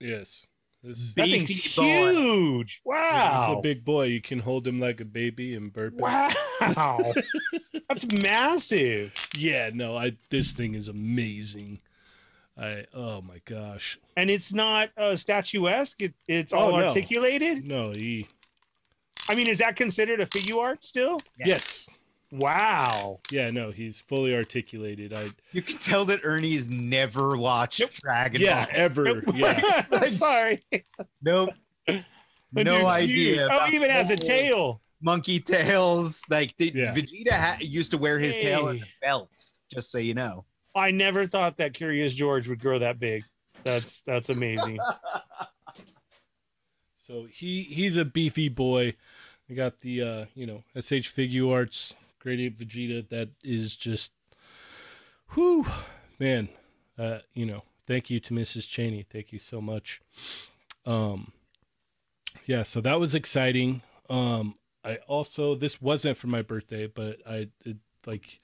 Yes. This is That Beefy thing's boy. huge. He's Wow. a big boy. You can hold him like a baby and burp. him. Wow. That's massive. Yeah, no, I this thing is amazing. I oh my gosh. And it's not uh, statuesque. It, it's Oh, all no. articulated. No, he I mean, is that considered a figure art still? Yes. yes. Wow. Yeah, no, he's fully articulated. I You can tell that Ernie Ernie's never watched Nope. Dragon yeah, Ball. ever. Yeah. Sorry. Nope. No idea. Oh, about even has a tail. Monkey tails. Like the, Yeah. Vegeta ha- used to wear his tail as a belt, just so you know. I never thought that Curious George would grow that big. That's that's amazing. So he he's a beefy boy. I got the uh, you know, SH Figuarts Great Ape Vegeta that is just whew man. Uh, you know, thank you to Mrs. Cheney. Thank you so much. Um yeah, so that was exciting. Um I also this wasn't for my birthday, but I it, like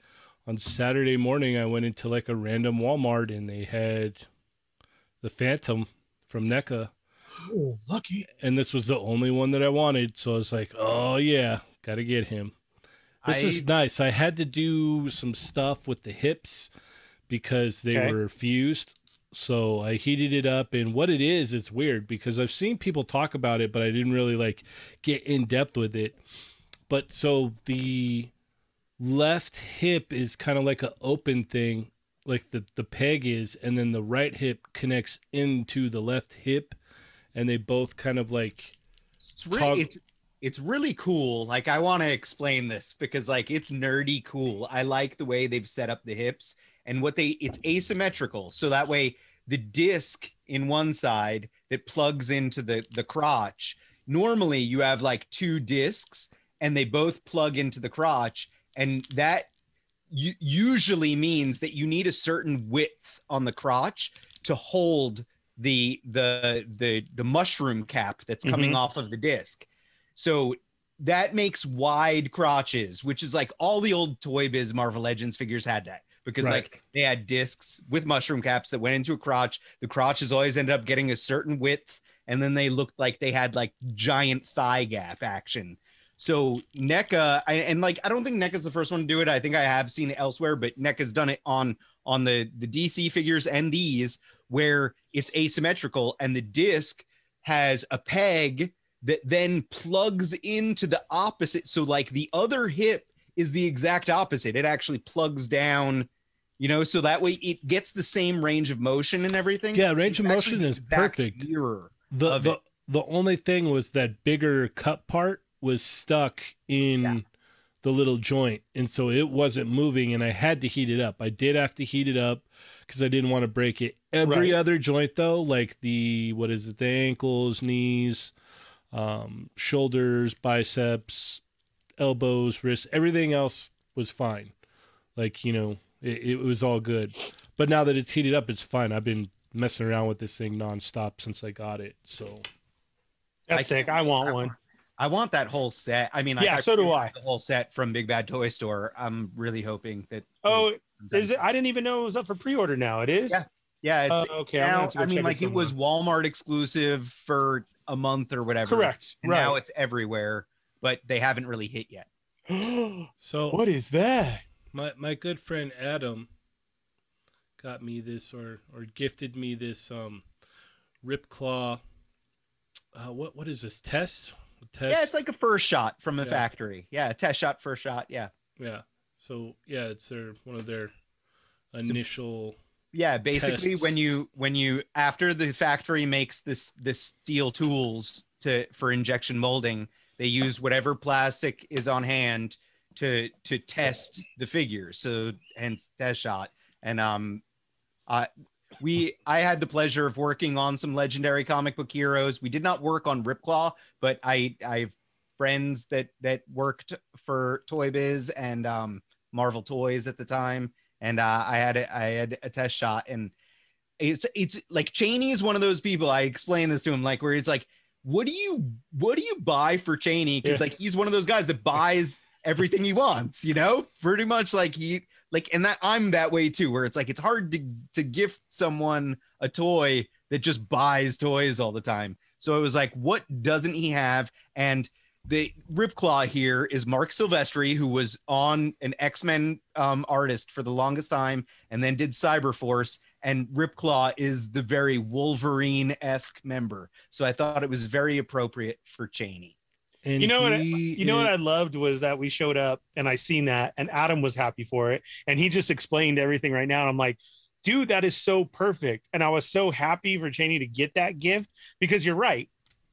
on Saturday morning I went into like a random Walmart and they had the Phantom from NECA Oh, lucky. and this was the only one that I wanted. So I was like, oh yeah, gotta get him. This I- is nice. I had to do some stuff with the hips because they Okay. were fused. So I heated it up, and what it is it's weird because I've seen people talk about it, but I didn't really like get in depth with it. But so the left hip is kind of like an open thing, like the the peg is, and then the right hip connects into the left hip, and they both kind of like It's really, Tog- it's, it's really cool. Like I want to explain this because like it's nerdy cool. I like the way they've set up the hips and what they it's asymmetrical. So that way the disc in one side that plugs into the the crotch. Normally you have like two discs and they both plug into the crotch and that usually means that you need a certain width on the crotch to hold the the the the mushroom cap that's coming mm-hmm. off of the disc. So that makes wide crotches, which is like all the old Toy Biz Marvel Legends figures had that because Right. like they had discs with mushroom caps that went into a crotch. The crotches always ended up getting a certain width, and then they looked like they had like giant thigh gap action. So NECA, I, and like I don't think NECA's the first one to do it. I think I have seen it elsewhere, but NECA's done it on on the the DC figures and these where it's asymmetrical and the disc has a peg that then plugs into the opposite. So like the other hip is the exact opposite. It actually plugs down, you know, so that way it gets the same range of motion and everything. yeah, range of It's actually motion is perfect. Mirror. the of the it. the only thing was that bigger cut part was stuck in Yeah. the little joint and so it wasn't moving and i had to heat it up i did have to heat it up because i didn't want to break it every Right. other joint though like the what is it the ankles knees um, shoulders biceps elbows wrists everything else was fine like you know it, it was all good but now that it's heated up it's fine i've been messing around with this thing nonstop since i got it so That's I- sick. I want one. I want that whole set. I mean, Yeah, so do I. The whole set from Big Bad Toy Store. I'm really hoping that. Oh, is it? I didn't even know it was up for pre-order now. It is. Yeah. Yeah, it's Oh, okay. I'm now. go I mean, like it somewhere. was Walmart exclusive for a month or whatever. correct. And right. now it's everywhere, but they haven't really hit yet. so what is that? my my good friend Adam got me this or or gifted me this um Ripclaw. Uh, what what is this test? Test. Yeah, it's like a first shot from the Yeah. factory. Yeah, test shot, first shot. Yeah. yeah. So yeah, it's their one of their initial. Yeah, basically Tests. when you when you after the factory makes this this steel tools to for injection molding, they use whatever plastic is on hand to to test the figures. So hence test shot. And um uh we I had the pleasure of working on some legendary comic book heroes. We did not work on Ripclaw, but I I have friends that that worked for Toy Biz and um Marvel Toys at the time and uh, I had a, I had a test shot, and it's it's like Cheney is one of those people. I explained this to him, like where he's like, "What do you what do you buy for Cheney?" Because Yeah. like he's one of those guys that buys everything he wants, you know, pretty much like he like, and that I'm that way too, where it's like it's hard to to gift someone a toy that just buys toys all the time. So it was like, what doesn't he have? And the Ripclaw here is Marc Silvestri, who was on an X Men um, artist for the longest time, and then did Cyberforce. And Ripclaw is the very Wolverine esque member, so I thought it was very appropriate for Cheney. And you know what? I, you know what I loved was that we showed up and I seen that, and Adam was happy for it, and he just explained everything right now. And I'm like, dude, that is so perfect, and I was so happy for Cheney to get that gift because you're right.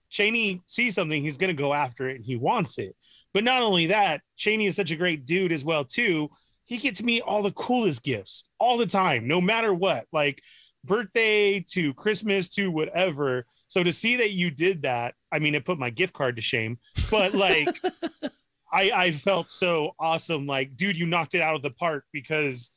Cheney sees something, he's gonna go after it, and he wants it. But not only that, Cheney is such a great dude as well too. He gets me all the coolest gifts all the time, no matter what, like birthday to Christmas to whatever. So to see that you did that, I mean, it put my gift card to shame. But like, I I felt so awesome. Like, dude, you knocked it out of the park because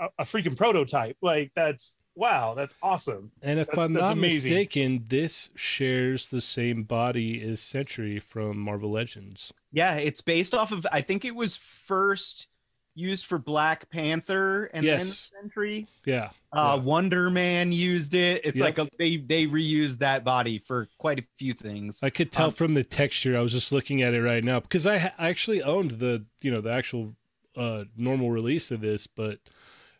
a, a freaking prototype. Like, that's wow, that's awesome. And if That- I'm not amazing. mistaken, this shares the same body as Sentry from Marvel Legends. Yeah, it's based off of I think it was first used for Black Panther and Yes. then Sentry. Yeah. Uh, Yeah. Wonder Man used it. It's Yep. like a, they they reused that body for quite a few things. I could tell Um, from the texture. I was just looking at it right now because I, ha- I actually owned the you know the actual uh, normal release of this, but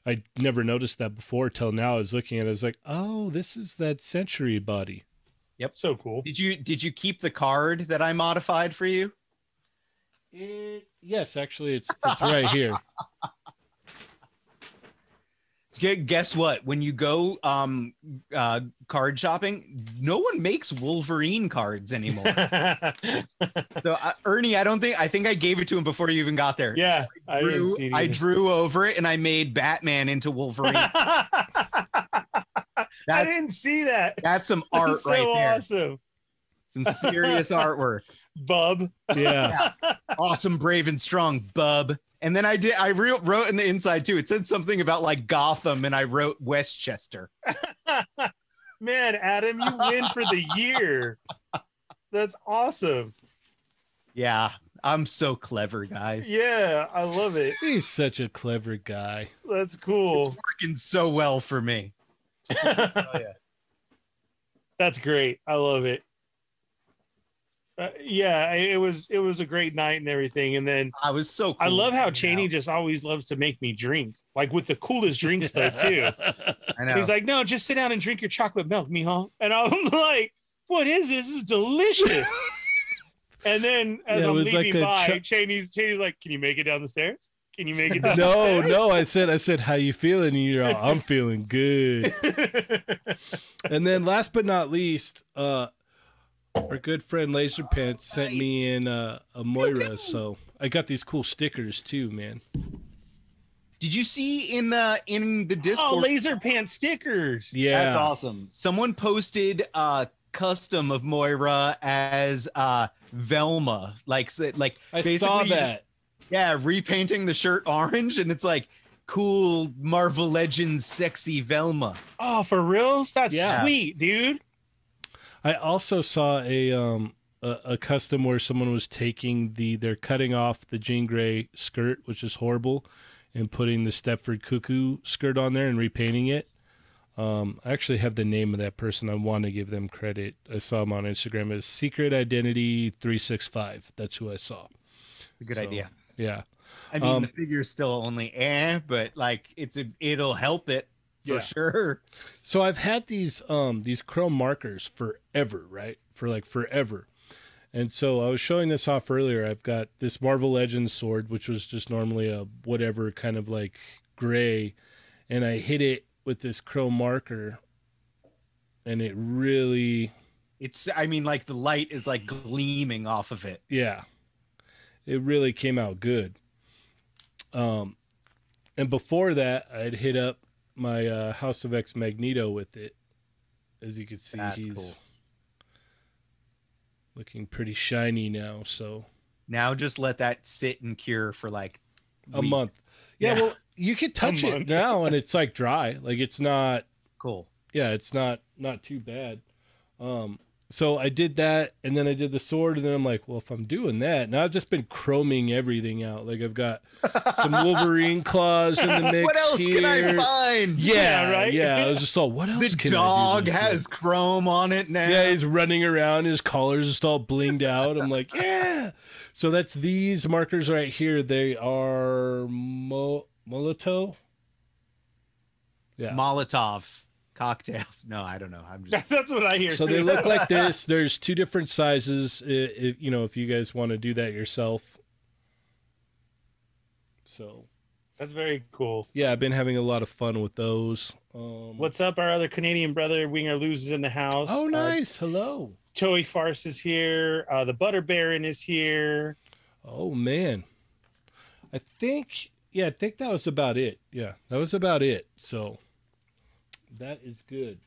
I never noticed that before till now. I was looking at it. I was like, oh, this is that Sentry body. Yep. So cool. Did you did you keep the card that I modified for you? It, yes, actually, it's it's right here. Guess what? When you go um uh card shopping, no one makes Wolverine cards anymore. so uh, Ernie, I don't think I think I gave it to him before you even got there. yeah, I, Drew, it I drew over it and I made Batman into Wolverine. I didn't see that. that's some art That's so right there. awesome, Some serious artwork. Bub. Yeah, Awesome, brave and strong, bub. And then I did. I re- wrote in the inside too. It said something about like Gotham, and I wrote Westchester. Man, Adam, you win for the year. That's awesome. Yeah, I'm so clever, guys. Yeah, I love it. he's such a clever guy. That's cool. It's working so well for me. Oh, yeah. That's great. I love it. Uh, yeah, it was it was a great night and everything. And then I was so. Cool I love how Yeah, Cheney just always loves to make me drink, like with the coolest drinks though too. I know. He's like, no, just sit down and drink your chocolate milk, mijo. And I'm like, what is this? This is delicious. and then as Yeah, it I'm was like leaving a by, cho- Cheney's Cheney's like, can you make it down the stairs? Can you make it down the no, stairs? no, I said, I said, how you feeling? And you're, all, I'm feeling good. And then last but not least, uh, our good friend Laser Pants sent me in uh, a Moira, so I got these cool stickers too, man. Did you see in the in the oh, Discord? laser pants stickers. Yeah, That's awesome. Someone posted a custom of Moira as uh Velma, like like I saw that. yeah, repainting the shirt orange, and it's like cool Marvel Legends sexy Velma. Oh, for reals? That's Yeah. sweet, dude. I also saw a um a, a custom where someone was taking the they're cutting off the Jean Grey skirt, which is horrible, and putting the Stepford Cuckoo skirt on there and repainting it. Um, I actually have the name of that person. I want to give them credit. I saw him on Instagram as Secret Identity three six five. That's who I saw. It's a good So, idea. Yeah. I mean, Um, the figure's still only eh, but like it's a it'll help it for Yeah. sure. So I've had these um these chrome markers forever, right? For like forever. And so I was showing this off earlier. I've got this Marvel Legends sword, which was just normally a whatever kind of like gray, and I hit it with this chrome marker, and it really, It's I mean, like the light is like gleaming off of it. yeah, it really came out good. Um, and before that, I'd hit up my uh, House of X Magneto with it. As you can see, That's he's cool. looking pretty shiny now. So Now just let that sit and cure for like a weeks. month. Yeah, Yeah. well, you could touch it now, and it's like dry. Like it's not. Cool. Yeah, it's not not too bad. Um, so I did that, and then I did the sword, and then I'm like, well, if I'm doing that, now I've just been chroming everything out. Like I've got some Wolverine claws in the mix what else here. can I find? Yeah, Yeah, right? Yeah, I was just all, what else The can I do dog has with? chrome on it now. Yeah, he's running around. His collar's just all blinged out. I'm like, yeah. So that's these markers right here. They are Mo- Molotov. Yeah. Molotov cocktails. No, I don't know. I'm just That's what I hear. so too. they look like this. There's two different sizes. i i you know, if you guys want to do that yourself. So That's very cool. yeah, I've been having a lot of fun with those. Um, What's up, our other Canadian brother, Winger Loses in the house. Oh, Uh, nice. Hello. Toey Farce is here. Uh, the Butter Baron is here. Oh man. I think yeah, I think that was about it. Yeah, that was about it. So that is good.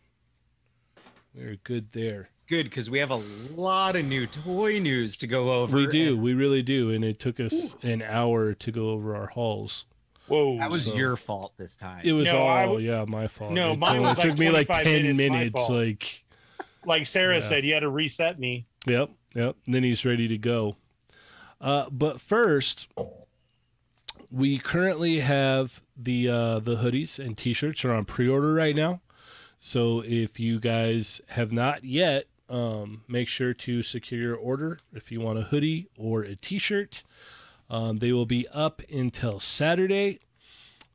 We're good there. It's good because we have a lot of new toy news to go over. We do, and we really do, and it took us an hour to go over our hauls. Whoa. That was So- your fault this time. It was No, all I w- yeah, my fault. No, it mine only was like took me like ten minutes, minutes. Like like Sarah Yeah. said, you had to reset me. Yep, yep. And then he's ready to go. Uh, but first, we currently have the uh, the hoodies and t-shirts are on pre-order right now. So if you guys have not yet, um, make sure to secure your order if you want a hoodie or a t-shirt. Um, they will be up until Saturday.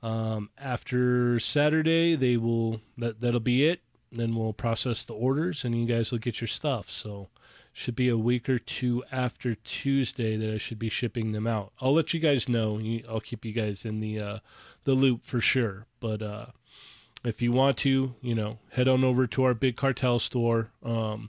Um, after Saturday, they will that that'll be it. Then we'll process the orders, and you guys will get your stuff. So should be a week or two after Tuesday that I should be shipping them out. I'll let you guys know. You- I'll keep you guys in the uh, the loop for sure. But uh, if you want to, you know, head on over to our big cartel store. Um,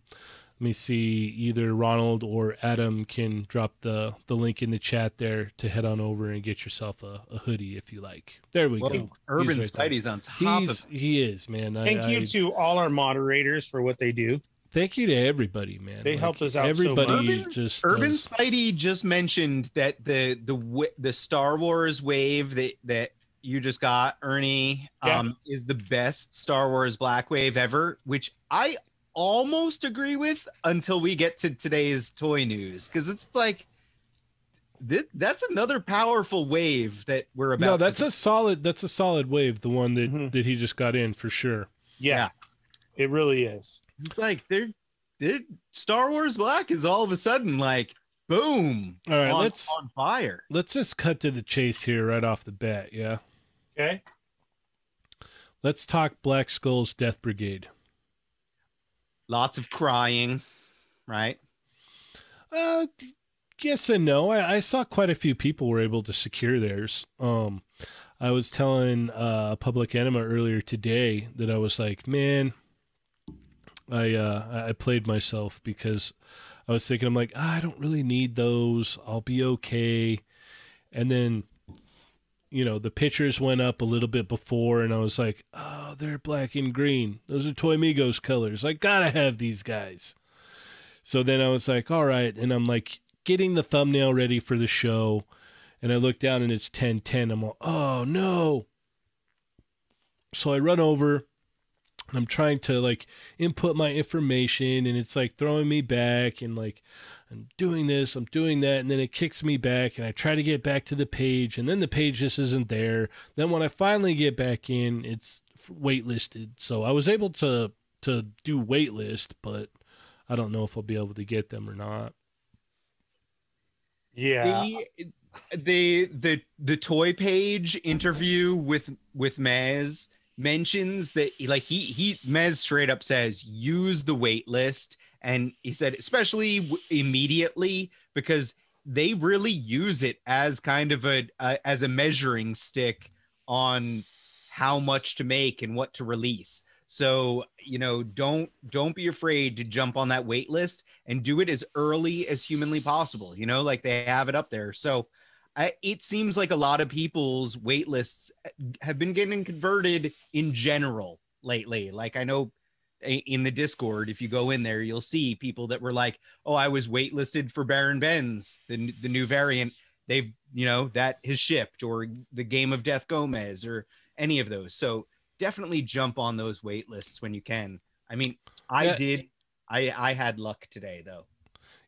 let me see. Either Ronald or Adam can drop the the link in the chat there to head on over and get yourself a, a hoodie if you like. There we Whoa, go. Urban He's right there. Spidey's on top He's of he is man. I- Thank you I- to all our moderators for what they do. Thank you to everybody, man. They helped us out so Everybody much. just Urban does- Spidey just mentioned that the the the Star Wars wave that that you just got, Ernie, Yeah. um, is the best Star Wars Black Wave ever, which I almost agree with until we get to today's toy news because it's like this, that's another powerful wave that we're about. No, to that's a solid. That's a solid wave. The one that Mhm. that he just got in for sure. Yeah, it really is. It's like they're, they're Star Wars Black is all of a sudden like boom All right, on, let's on fire. let's just cut to the chase here right off the bat. Yeah, Okay. let's talk Black Skull's Death Brigade. Lots of crying, right? Uh, yes and no. I, I saw quite a few people were able to secure theirs. Um, I was telling uh Public Enema earlier today that I was like, man, I uh I- played myself because I was thinking I'm like "Ah, I don't really need those. I'll be okay. And then you know the pictures went up a little bit before and I was like, oh, they're black and green. Those are Toy Migos colors. I gotta have these guys. So then I was like, all right. And I'm like getting the thumbnail ready for the show. And I look down and it's 1010. I'm like, oh no. So I run over. I'm trying to like input my information and it's like throwing me back and like I'm doing this, I'm doing that, and then it kicks me back and I try to get back to the page and then the page just isn't there. Then when I finally get back in, it's waitlisted. So I was able to to do waitlist, but I don't know if I'll be able to get them or not. Yeah. The- the the the toy page interview with with Mez mentions that like he he Mez straight up says use the wait list. And he said especially w- immediately because they really use it as kind of a, a as a measuring stick on how much to make and what to release. So you know don't don't be afraid to jump on that wait list and do it as early as humanly possible you know like they have it up there. So I, it seems like a lot of people's wait lists uh, have been getting converted in general lately. Like i know in the discord if you go in there you'll see people that were like oh i was waitlisted for baron benz the, the new variant. They've you know that has shipped or the game of death gomez or any of those. So definitely jump on those wait lists when you can. I mean i Yeah. did i i had luck today though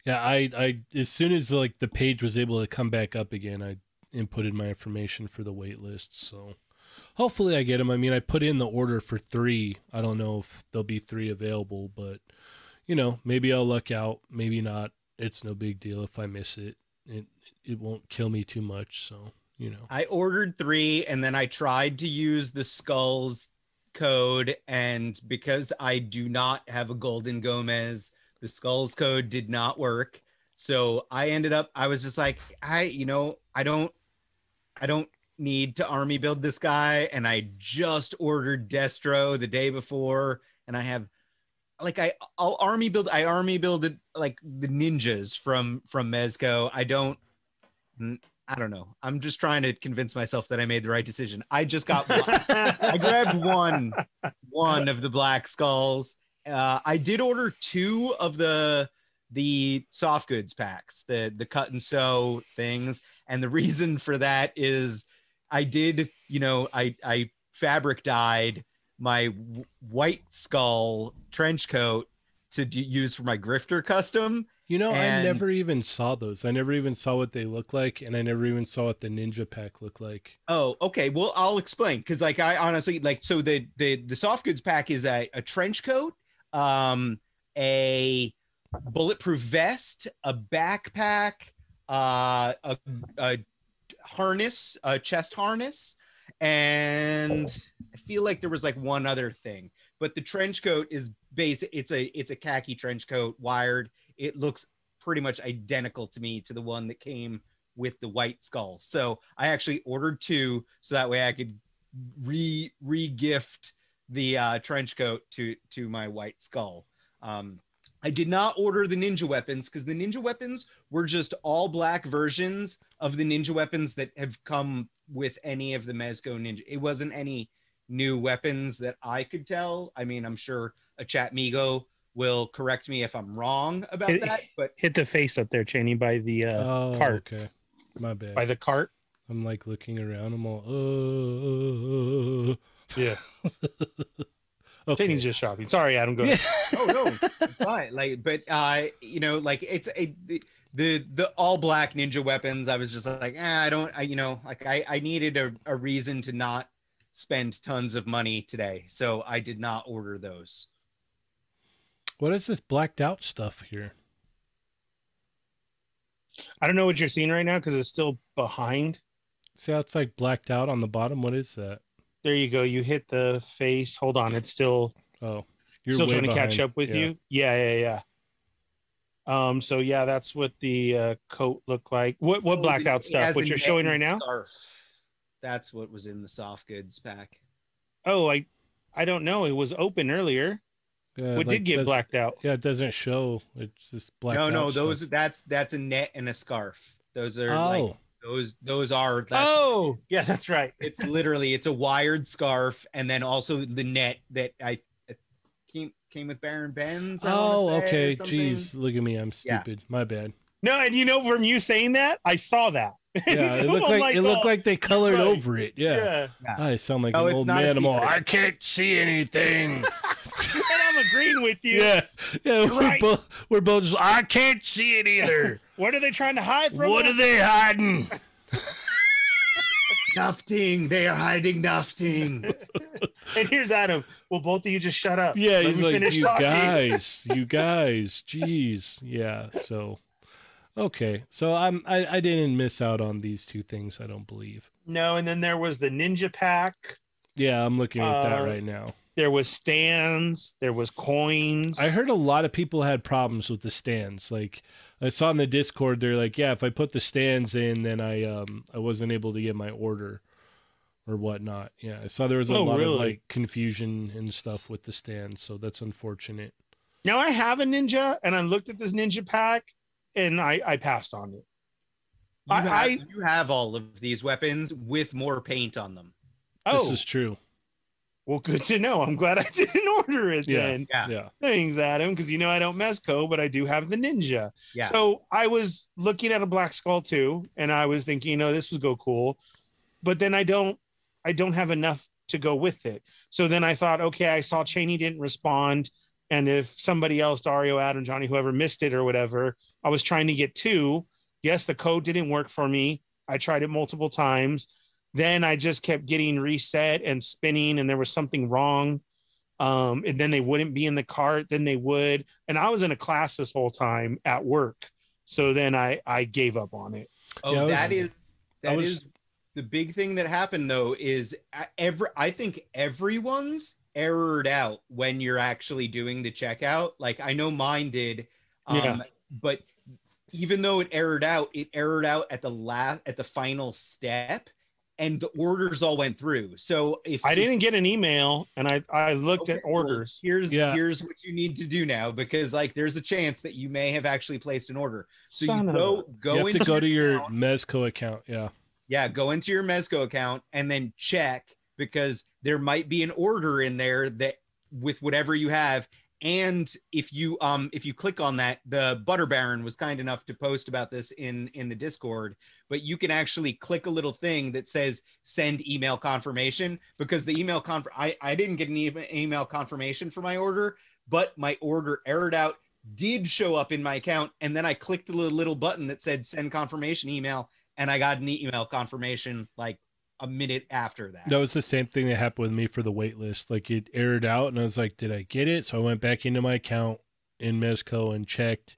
Yeah, I, I as soon as like the page was able to come back up again, I inputted my information for the wait list. So hopefully I get them. I mean, I put in the order for three. I don't know if there'll be three available, but you know, maybe I'll luck out. Maybe not. It's no big deal if I miss it. It it won't kill me too much. So you know. I ordered three and then I tried to use the skulls code. And because I do not have a golden Gomez, the skulls code did not work. So I ended up, I was just like, I, you know, I don't, I don't need to army build this guy. And I just ordered Destro the day before. And I have, like I I'll army build I army builded like the ninjas from from Mezco. I don't I don't know. I'm just trying to convince myself that I made the right decision. I just got one. I grabbed one one of the black skulls. Uh, I did order two of the the soft goods packs, the the cut and sew things, and the reason for that is I did, you know, I I fabric dyed my w- white skull trench coat to d- use for my grifter custom. You know, I never even saw those. I never even saw what they look like, and I never even saw what the ninja pack looked like. Oh, okay. Well, I'll explain because, like, I honestly like so the the the soft goods pack is a, a trench coat, um, a bulletproof vest, a backpack, uh, a, a harness, a chest harness, and I feel like there was like one other thing. But the trench coat is basic. It's a it's a khaki trench coat, wired. It looks pretty much identical to me to the one that came with the white skull. So I actually ordered two so that way I could re re-gift the uh, trench coat to to my white skull. Um, I did not order the ninja weapons because the ninja weapons were just all black versions of the ninja weapons that have come with any of the Mezco ninja. It wasn't any new weapons that I could tell. I mean, I'm sure a chat migo will correct me if I'm wrong about It- that, but Hit the face up there, Cheney, by the uh, oh, cart. okay. My bad. by the cart. I'm like looking around. I'm all, uh, Yeah, okay. Cheney's just shopping. Sorry, Adam. Go Yeah. ahead. oh no it's fine like but uh you know like it's a the the, the all black ninja weapons i was just like eh, i don't i you know like i i needed a, a reason to not spend tons of money today so i did not order those What is this blacked out stuff here? I don't know what you're seeing right now because it's still behind. See how it's like blacked out on the bottom? What is that? There you go. You hit the face. Hold on, it's still Oh, you're still way trying to catch up with Yeah. you. Yeah, yeah, yeah. Um. So yeah, that's what the uh, coat looked like. What what Oh, blacked it out stuff? What you're showing and right now? scarf. that's what was in the soft goods pack Oh, I I don't know. It was open earlier. Yeah, what like, did get does- blacked out? Yeah, it doesn't show. It's just black. no out. no stuff. those that's that's a net and a scarf those are Oh, like those those are that's Oh, yeah, that's right. it's literally it's a wired scarf and then also the net that I I came came with Baron Benz. I oh, say, okay. something. Jeez, look at me. I'm Yeah. stupid. My bad. No, and you know from you saying that, I saw that. Yeah, So it looked I'm like, it looked oh, like they colored right. over it. Yeah. yeah. I sound like Oh, an old not a man. I'm all. I can't see anything. and agreeing with you. yeah, yeah. We're Right. both we're both. Just, I can't see it either. What are they trying to hide from? what us? are they hiding? Nothing. They are hiding nothing. And here's Adam. Well, both of you just shut up. Yeah, Let he's me like, finish you talking." guys, you guys, jeez, yeah. So, Okay, so I'm I, I didn't miss out on these two things. I don't believe. No, and then there was the Ninja Pack. Yeah, I'm looking at that Uh, right now. There was stands. There was coins. I heard a lot of people had problems with the stands. Like I saw in the Discord, they're like, "Yeah, if I put the stands in, then I um I wasn't able to get my order or whatnot." Yeah, I saw there was a Oh, lot really? of like confusion and stuff with the stands, so that's unfortunate. Now I have a Ninja, and I looked at this Ninja Pack, and I I passed on it. You, I- have, I- you have all of these weapons with more paint on them. Oh, This is true. Well, good to know. I'm glad I didn't order it Yeah. then. Yeah. Yeah. Thanks, Adam, because you know I don't Mezco, but I do have the Ninja. Yeah. So I was looking at a Black Skull too, and I was thinking, you know, this would go cool, but then I don't, I don't have enough to go with it. So then I thought, okay, I saw Cheney didn't respond, and if somebody else, Dario, Adam, Johnny, whoever missed it or whatever, I was trying to get two. Yes, the code didn't work for me. I tried it multiple times. Then I just kept getting reset and spinning, and there was something wrong. Um, and then they wouldn't be in the cart, then they would. And I was in a class this whole time at work. So then I I gave up on it. Oh, Yeah, I was- that is that was- is the big thing that happened though is every I think everyone's errored out when you're actually doing the checkout. Like I know mine did, um, Yeah. but even though it errored out, it errored out at the last at the final step, and the orders all went through. So if I didn't get an email and I I looked Okay, at well, orders. here's Yeah. here's what you need to do now because like there's a chance that you may have actually placed an order. So Son you of a- go go you have into to go to your account. Mezco account. Yeah. Yeah, go into your Mezco account and then check because there might be an order in there that with whatever you have. And if you um if you click on that, the Butter Baron was kind enough to post about this in in the Discord, but you can actually click a little thing that says send email confirmation because the email conf I, I didn't get an email confirmation for my order, but my order errored out did show up in my account and then I clicked the little button that said send confirmation email and I got an email confirmation like a minute after that. That was the same thing that happened with me for the wait list. Like it aired out, and I was like, "Did I get it?" So I went back into my account in Mezco and checked,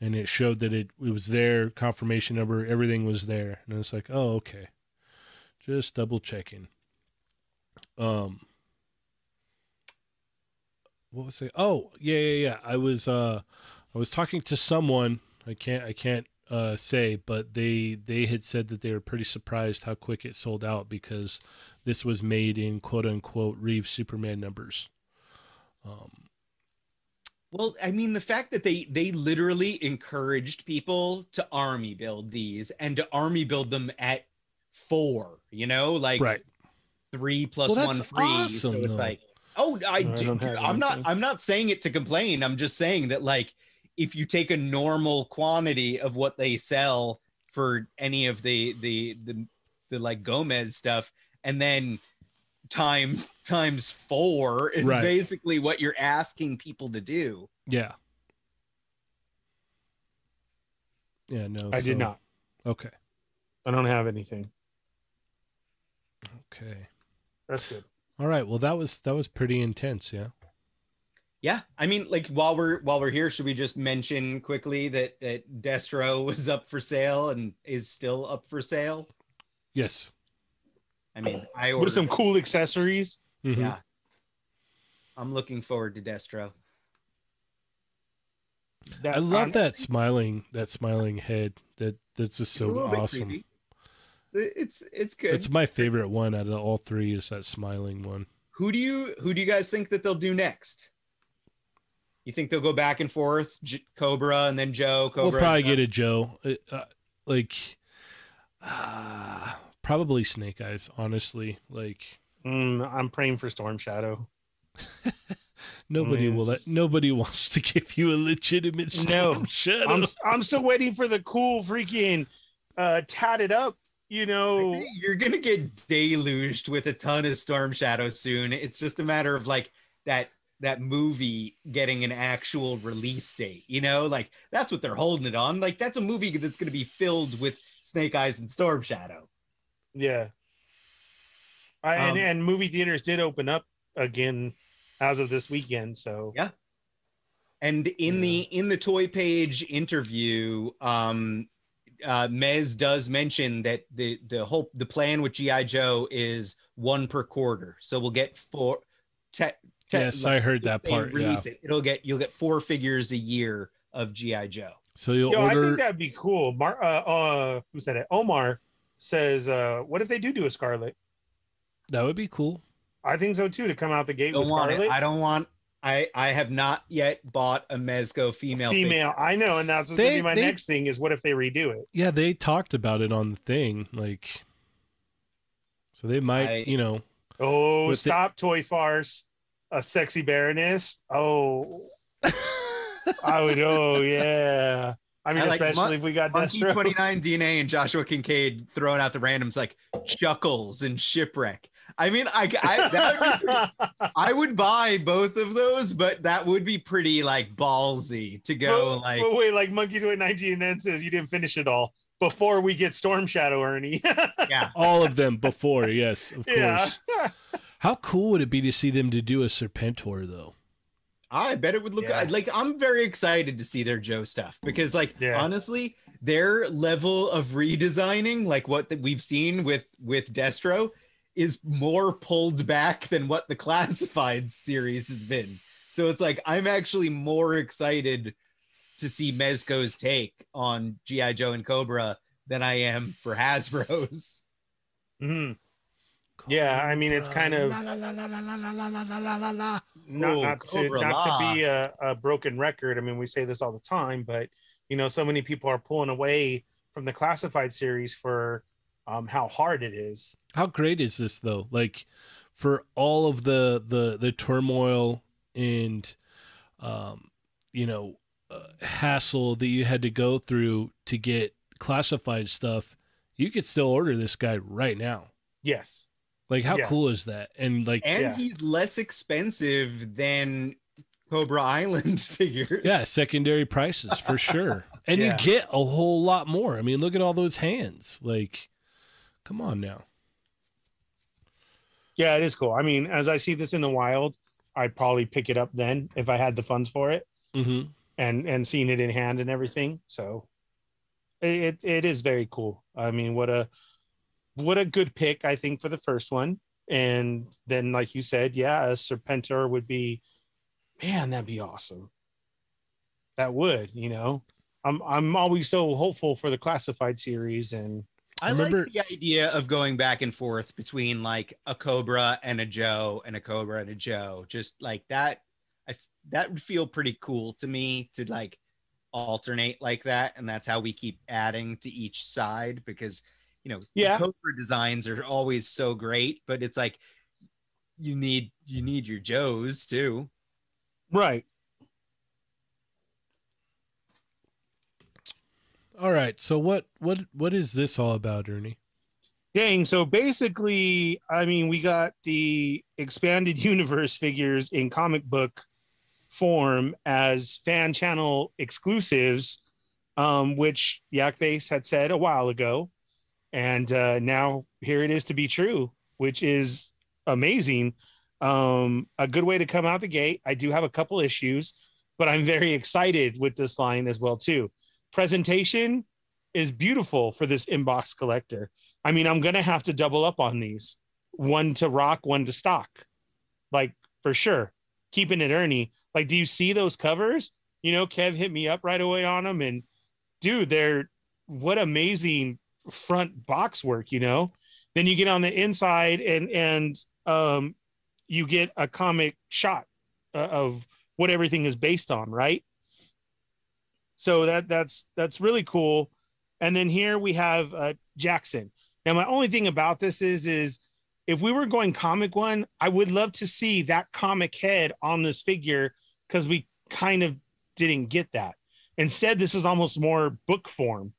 and it showed that it, it was there, confirmation number, everything was there, and I was like, "Oh, okay." Just double checking. Um, what was it? Oh, yeah, yeah, yeah. I was uh, I was talking to someone. I can't, I can't uh, say, but they they had said that they were pretty surprised how quick it sold out because this was made in quote unquote Reeve Superman numbers. Um, Well, I mean, the fact that they they literally encouraged people to army build these and to army build them at four, you know, like right. three plus Well, one free. awesome, so it's though. like, oh, I, No, I do, I'm not. I'm not saying it to complain. I'm just saying that like if you take a normal quantity of what they sell for any of the the the, the like Gomez stuff, and then time times four is Right. basically what you're asking people to do. Yeah. Yeah. No. I so- did not. Okay. I don't have anything. Okay. That's good. All right. Well, that was that was pretty intense. Yeah. Yeah, I mean, like while we're while we're here, should we just mention quickly that that Destro was up for sale and is still up for sale? Yes. I mean, I With ordered. some cool accessories. Mhm. Yeah, I'm looking forward to Destro. That, I love um, that smiling that smiling head. That that's just It's a little so awesome. creepy. It's it's good. It's my favorite one out of all three. Is that smiling one? who do you who do you guys think that they'll do next? You think they'll go back and forth, J- Cobra and then Joe? Cobra we'll probably get a Joe. Uh, uh, like, uh, probably Snake Eyes. Honestly, like mm, I'm praying for Storm Shadow. nobody Yeah, will. Let, nobody wants to give you a legitimate No. Storm Shadow. I'm I'm still waiting for the cool freaking uh tatted up, you know. You're gonna get deluged with a ton of Storm Shadow soon. It's just a matter of like that that movie getting an actual release date. You know, like that's what they're holding it on. Like that's a movie that's gonna be filled with Snake Eyes and Storm Shadow. Yeah. I, and, Um, and movie theaters did open up again as of this weekend. So Yeah. And in Yeah. the in the toy page interview, um, uh, Mez does mention that the the whole the plan with GI Joe is one per quarter, so we'll get four. Te- te- yes, like, I heard that they part. Yeah. release it, it'll get you'll get four figures a year of GI Joe. So you'll Yo, I think that'd be cool. Mar- uh, uh, who said it? Omar says, uh, "What if they do do a Scarlett?" that would be cool. I think so too. To come out the gate Don't with Scarlett, it. I don't want. I I have not yet bought a Mezco female. female. figure. I know, and that's gonna be my they- next thing. Is what if they redo it? Yeah, they talked about it on the thing, like. So they might, I- you know, Oh, With the- stop, toy farce! A sexy baroness. Oh, I would. Oh, yeah. I mean, I like especially Mon- if we got Monkey Twenty Nine DNA and Joshua Kincaid throwing out the randoms like Chuckles and Shipwreck. I mean, I I, that would be- I would buy both of those, but that would be pretty like ballsy to go But- like but wait, like Monkey Twenty Nine 19 and then says you didn't finish it all before we get Storm Shadow, Ernie. yeah. all of them before. Yes, of yeah. Course. How cool would it be to see them to do a Serpentor though? I bet it would look Yeah. like I'm very excited to see their Joe stuff because like Yeah. honestly, their level of redesigning, like what that we've seen with with Destro, is more pulled back than what the classified series has been. So it's like I'm actually more excited to see Mezco's take on G.I. Joe and Cobra than I am for Hasbro's. Mhm. Yeah, I mean it's kind of not to not to be a, a broken record. I mean we say this all the time, but you know so many people are pulling away from the classified series for um, how hard it is. How great is this though? Like for all of the the the turmoil and um, you know uh, hassle that you had to go through to get classified stuff, you could still order this guy right now. Yes. Like how Yeah. cool is that? And like And Yeah. he's less expensive than Cobra Island figures. yeah, secondary prices for sure. And Yeah. you get a whole lot more. I mean, look at all those hands. Like come on now. Yeah, it is cool. I mean, as I see this in the wild, I'd probably pick it up then if I had the funds for it Mhm. and and seeing it in hand and everything. So it it, it is very cool. I mean, what a what a good pick I think for the first one. And then, like you said, yeah, a Serpentor would be, man, that'd be awesome. That would, you know. I'm I'm always so hopeful for the classified series, and I Remember- like the idea of going back and forth between like a Cobra and a Joe and a Cobra and a Joe. Just like that, I f- that would feel pretty cool to me to like alternate like that, and that's how we keep adding to each side because you know the Yeah. Cobra designs are always so great, but it's like you need you need your Joes too. right. All right. So what what what is this all about, Ernie? Dang. So basically, I mean, we got the expanded universe figures in comic book form as fan channel exclusives, um, which Yakface had said a while ago. And uh, now here it is to be true, which is amazing. Um, a good way to come out the gate. I do have a couple issues, but I'm very excited with this line as well too. Presentation is beautiful for this inbox collector. I mean, I'm gonna have to double up on these. One to rock, one to stock. Like for sure. Keeping it Ernie. Like, do you see those covers? You know, Kev hit me up right away on them. And dude, they're what amazing front box work, you know. Then you get on the inside and and um you get a comic shot uh, of what everything is based on, right? So that that's that's really cool. And then here we have uh, Jaxxon. Now, my only thing about this is, is if we were going comic one, I would love to see that comic head on this figure because we kind of didn't get that. Instead, this is almost more book form.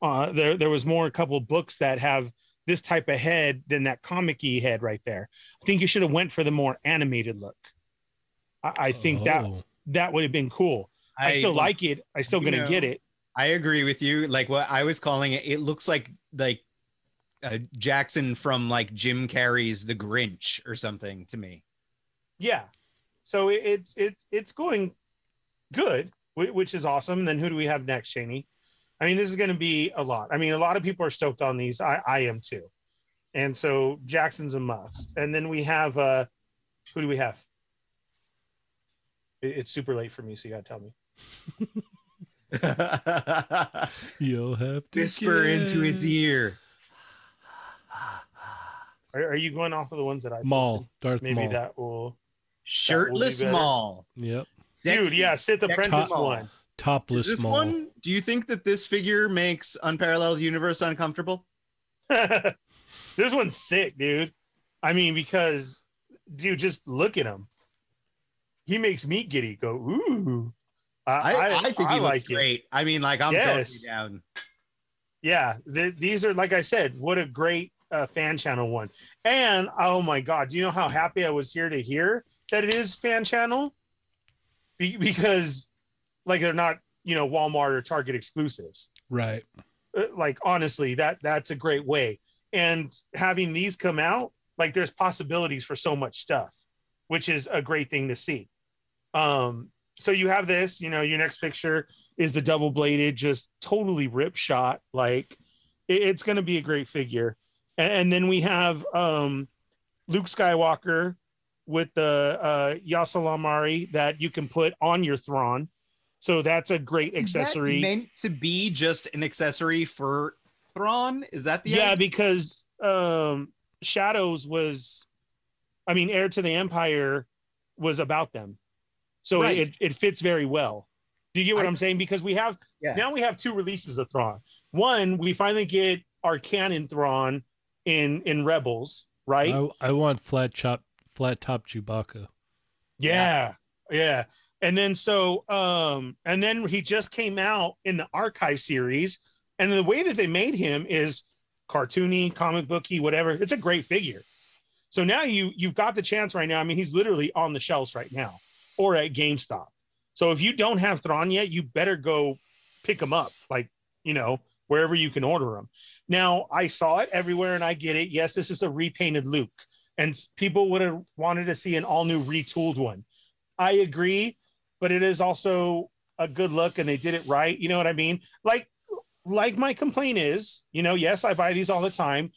Uh, there, there was more a couple books that have this type of head than that comic-y head right there. I think you should have went for the more animated look. I, I think that Oh. that would have been cool. I, still like it. I still gonna know, get it. I agree with you. Like what I was calling it, it looks like like uh, Jaxxon from like Jim Carrey's The Grinch or something to me. Yeah. So it, it's it's it's going good, which is awesome. Then who do we have next, Shaney? I mean, this is going to be a lot. I mean, a lot of people are stoked on these. I, I am too. And so Jaxxon's a must. And then we have uh who do we have? It- It's super late for me, so you gotta tell me. You'll have to Whisper into his ear. Are, are you going off of the ones that I Maul, posted? Darth Maybe Maul. that will Shirtless better. Maul. Yep. dude, Sexy, yeah, Sith sexy Apprentice Maul. one. Topless Is this Maul. one? Do you think that this figure makes Unparalleled Universe uncomfortable? this one's sick, dude. I mean, because dude, just look at him. He makes me giddy. Go ooh. I, I, think he looks like it. great. I mean, like I'm Yes. totally down. Yeah, th- these are like I said. What a great uh, fan channel one. And oh my god, do you know how happy I was here to hear that it is fan channel? Be- because like they're not you know Walmart or Target exclusives. Right. Uh, like honestly that that's a great way and having these come out like there's possibilities for so much stuff which is a great thing to see um so you have this you know your next picture is the double bladed just totally rip shot like it- it's going to be a great figure and, and then we have um luke skywalker with the uh ysalamiri that you can put on your thrawn so that's a great Is that accessory meant to be just an accessory for Thrawn? Is that the yeah idea? because um shadows was i mean heir to the empire was about them so Right. it, it fits very well do you get what I- I, am saying because we have Yeah. now we have two releases of thrawn one we finally get our canon thrawn in in rebels right I, I want flat chop, flat top Chewbacca. yeah yeah and then so um and then he just came out in the archive series. And the way that they made him is cartoony comic booky whatever. It's a great figure. So now you you've got the chance right now. I mean he's literally on the shelves right now or at gamestop. So if you don't have Thrawn yet you better go pick him up. Like you know wherever you can order them now i saw it everywhere and i get it. Yes this is a repainted luke. And people would have wanted to see an all new retooled one. I agree, but it is also a good look and they did it right. You know what I mean? Like, like my complaint is, you know, yes, I buy these all the time.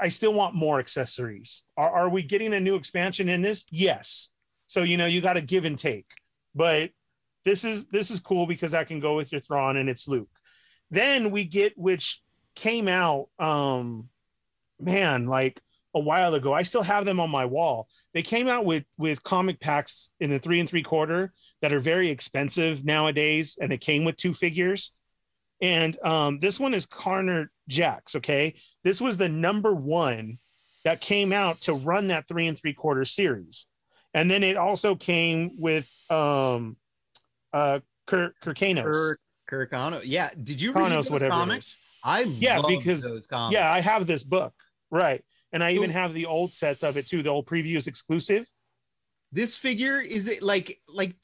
I still want more accessories. Are, are we getting a new expansion in this? Yes. So, you know, you got to give and take, but this is, this is cool because I can go with your Thrawn and it's Luke. Then we get, which came out, um, man, like a while ago. I still have them on my wall they came out with with comic packs in the three and three quarter that are very expensive nowadays and they came with two figures and um, this one is Carnor Jax. Okay, this was the number one that came out to run that three and three quarter series, and then it also came with um, uh, Kir- Kirkanos. Kirk, Kirkano. Yeah. Did you read Kirkanos, those comics? I Yeah, because- those comics. Yeah, I have this book, right, and I even have the old sets of it too. The old previews exclusive. This figure is it like like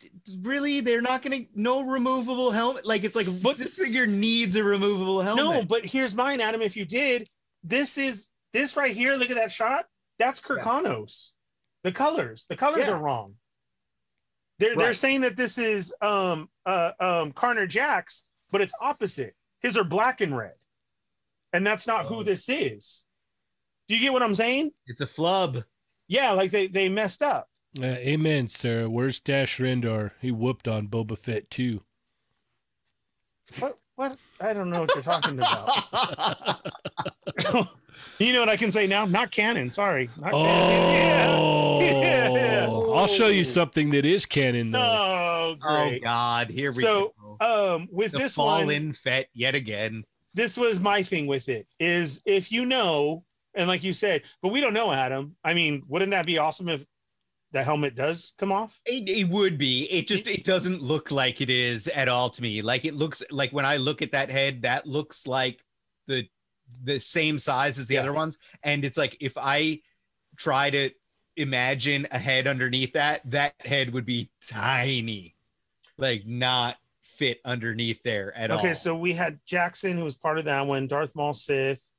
really they're not gonna no removable helmet like it's like But- this figure needs a removable helmet. No, but here's mine, Adam. If you did, this is this right here. Look at that shot. That's Kirkanos. The colors, the colors Yeah. are wrong. They're they're saying that this is um uh um Carnor Jax, but it's opposite. His are black and red, and that's not Oh. who this is. Do you get what I'm saying? it's a flub. Yeah, like they they messed up. Uh, amen, Sarah. Where's Dash Rendar? He whooped on Boba Fett too. What what? I don't know what you're talking about. you know what I can say now? Not canon. Sorry. Not Oh, canon. Yeah. Yeah. I'll show you something that is canon though. Oh, oh great. god, here we So, go. um, with The this fallen one, Fett yet again. this was my thing with it is if you know, and like you said, but we don't know, Adam. I mean, wouldn't that be awesome if the helmet does come off? It, it would be. It just it doesn't look like it is at all to me. Like it looks like when I look at that head, that looks like the the same size as the Yeah. other ones. And it's like if I try to imagine a head underneath that, that head would be tiny, like not fit underneath there at all. Okay, so we had Jaxxon, who was part of that one, Darth Maul Sith,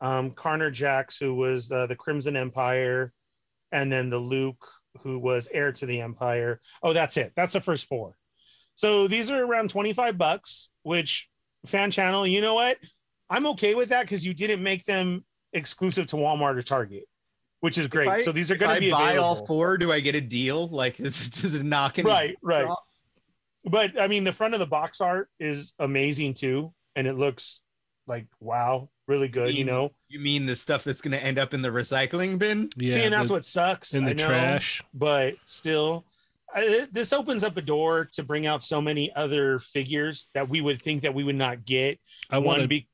um, Carnor Jax, who was uh, the Crimson Empire, and then the Luke, who was heir to the Empire. Oh, that's it. That's the first four. So these are around 25 bucks, which fan channel, you know what? I'm okay with that because you didn't make them exclusive to Walmart or Target, which is great. I- so these are going to be buy all four, do I get a deal? Like, is it, knock? Right, right. off? But I mean, the front of the box art is amazing too, and it looks like wow, really good. You mean- know, You mean the stuff that's going to end up in the recycling bin? Yeah, see, and that's the- what sucks. in the know, trash. but still. I, this opens up a door to bring out so many other figures that we would think that we would not get. I want to be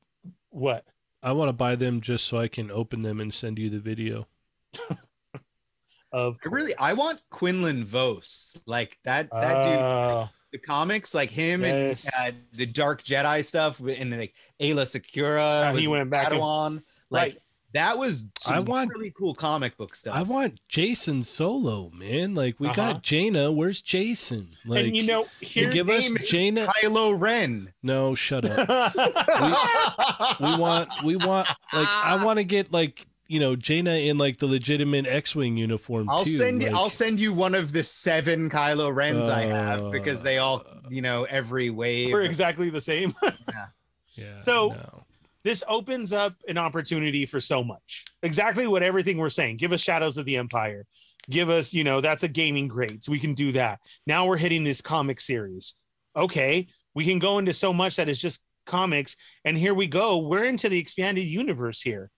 what I want to buy them just so I can open them and send you the video. of I really, I want Quinlan Vos. Like that, that dude, Uh, the comics, like him Yes. and uh, the Dark Jedi stuff, and then like Aayla Secura, he went back and- Padawan. Like right. that was some I want- really cool comic book stuff. I want Jacen Solo, man. Like we Uh-huh. got Jaina. Where's Jacen? Like and you know, His here's give us is Jaina- Kylo Ren. no, shut up. we want we want like I want to get like you know Jaina in like the legitimate X-wing uniform I'll too. send you. like- I'll send you one of the seven Kylo Rens I have because they all, Uh, you know, every wave. we're exactly the same. yeah, so- no. this opens up an opportunity for so much. Exactly what everything we're saying. Give us Shadows of the Empire. Give us, you know, that's a gaming grade. So we can do that. Now we're hitting this comic series. Okay. We can go into so much that is just comics. And here we go. We're into the expanded universe here.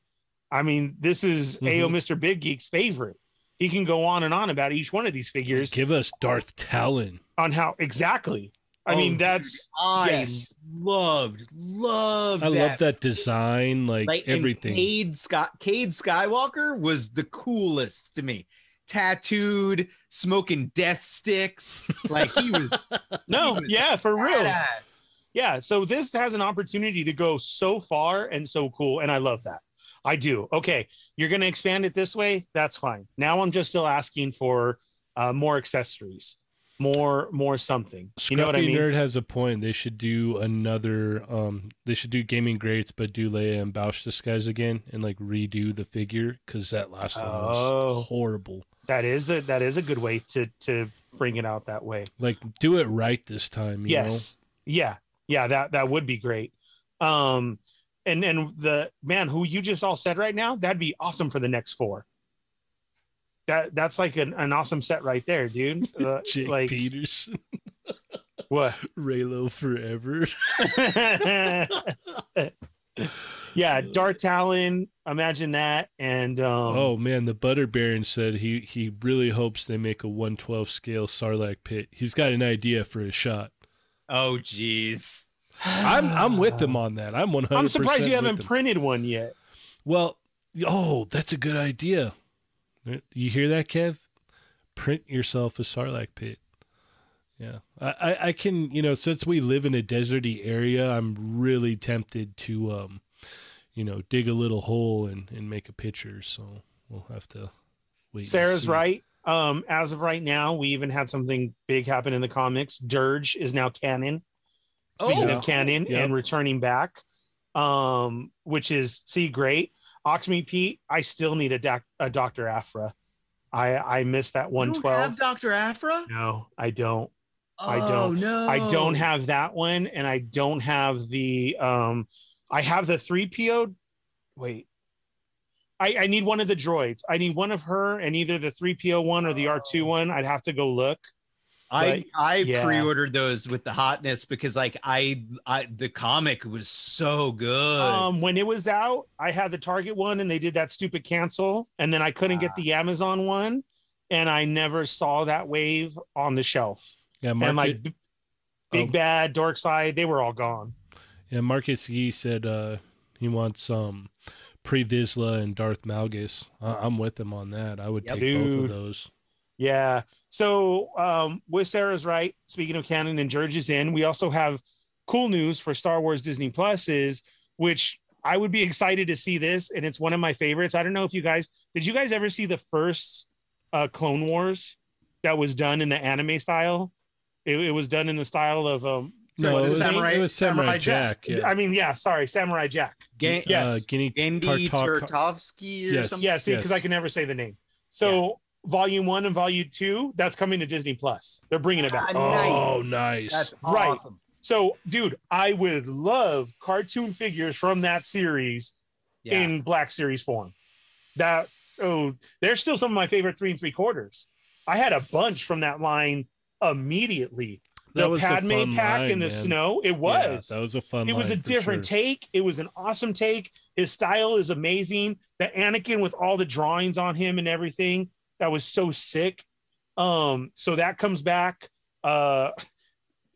I mean, this is AO Mr. Mm-hmm. Big Geek's favorite. He can go on and on about each one of these figures give us Darth Talon. on how exactly. I Oh, mean, dude, that's I yes. loved, loved. I that. love that design, like, Like everything. Cade Scott, Cade Skywalker was the coolest to me. Tattooed, smoking death sticks. Like he was no, He was yeah, for real. yeah so this has an opportunity to go so far and so cool and i love that i do okay you're going to expand it this way that's fine now i'm just still asking for uh, more accessories more more something you know what i Scruffy mean Nerd has a point. They should do another. Um, they should do gaming greats, but do Leia and Boushh disguise again and like redo the figure because that last one Oh. was horrible. that is a that is a good way to to bring it out that way Like do it right this time. You yes yeah yeah that that would be great um and and the man who you just all said right now that'd be awesome for the next four that that's like an, an awesome set right there dude uh, Jake like Peterson, what Reylo forever. yeah Dark Talon imagine that and um oh man, the Butter Baron said he he really hopes they make a 112 scale Sarlacc pit. He's got an idea for a shot. Oh jeez. I'm I'm with them on that. I'm 100. I'm surprised you haven't him. printed one yet Well, oh, that's a good idea. You hear that, Kev? Print yourself a Sarlacc pit. Yeah, I, I, I can, you know, since we live in a deserty area, I'm really tempted to, um, you know, dig a little hole and, and make a picture. So we'll have to wait. Sarah's right um as of right now we even had something big happen in the comics Durge is now canon speaking Oh. of canon Yep. and returning back um which is see great Oxmeat Pete I still need a, doc, a Dr. Aphra I I missed that You don't 112 have Dr. Aphra? no I don't I Oh, don't. No. I don't have that one, and I don't have the um I have the three PO. Wait. I, I need one of the droids. I need one of her and either the 3PO one or the R2 Oh. one. I'd have to go look. I I yeah. pre-ordered those with the hotness because like I I the comic was so good. Um, when it was out, I had the Target one and they did that stupid cancel, and then I couldn't Ah. get the Amazon one, and I never saw that wave on the shelf. Yeah, and like B- Big Oh. Bad, Dark Side, they were all gone. yeah, Marcus Yee said uh, he wants um, Pre Vizsla and Darth Malgus. I- I'm with him on that. I would Yep. take both of those. Yeah. So um with Sarah's right, speaking of canon and Durge is in, we also have cool news for Star Wars Disney Plus is which I would be excited to see this, and it's one of my favorites. I don't know if you guys did you guys ever see the first uh Clone Wars that was done in the anime style? It, it was done in the style of um No, it was, Samurai- it was Samurai, Samurai Jack. Jack. yeah. I mean, yeah, sorry, Samurai Jack. Ga- yes. Uh, Guinea Gendy Tartar- Turtovsky or Yes. something. Yeah, see, because Yes. I can never say the name. So Volume One and Volume Two. That's coming to Disney Plus. They're bringing it back. Ah, nice. Oh, nice. That's Right. awesome. So, dude, I would love cartoon figures from that series Yeah. in Black Series form. That oh, they're still some of my favorite three and three quarters. I had a bunch from that line immediately. That The was a Padme fun pack line, in the man. snow. It Yeah, was. that was a fun. One. It was a different sure. take. It was an awesome take. His style is amazing. The Anakin with all the drawings on him and everything that was so sick. Um, so that comes back. Uh,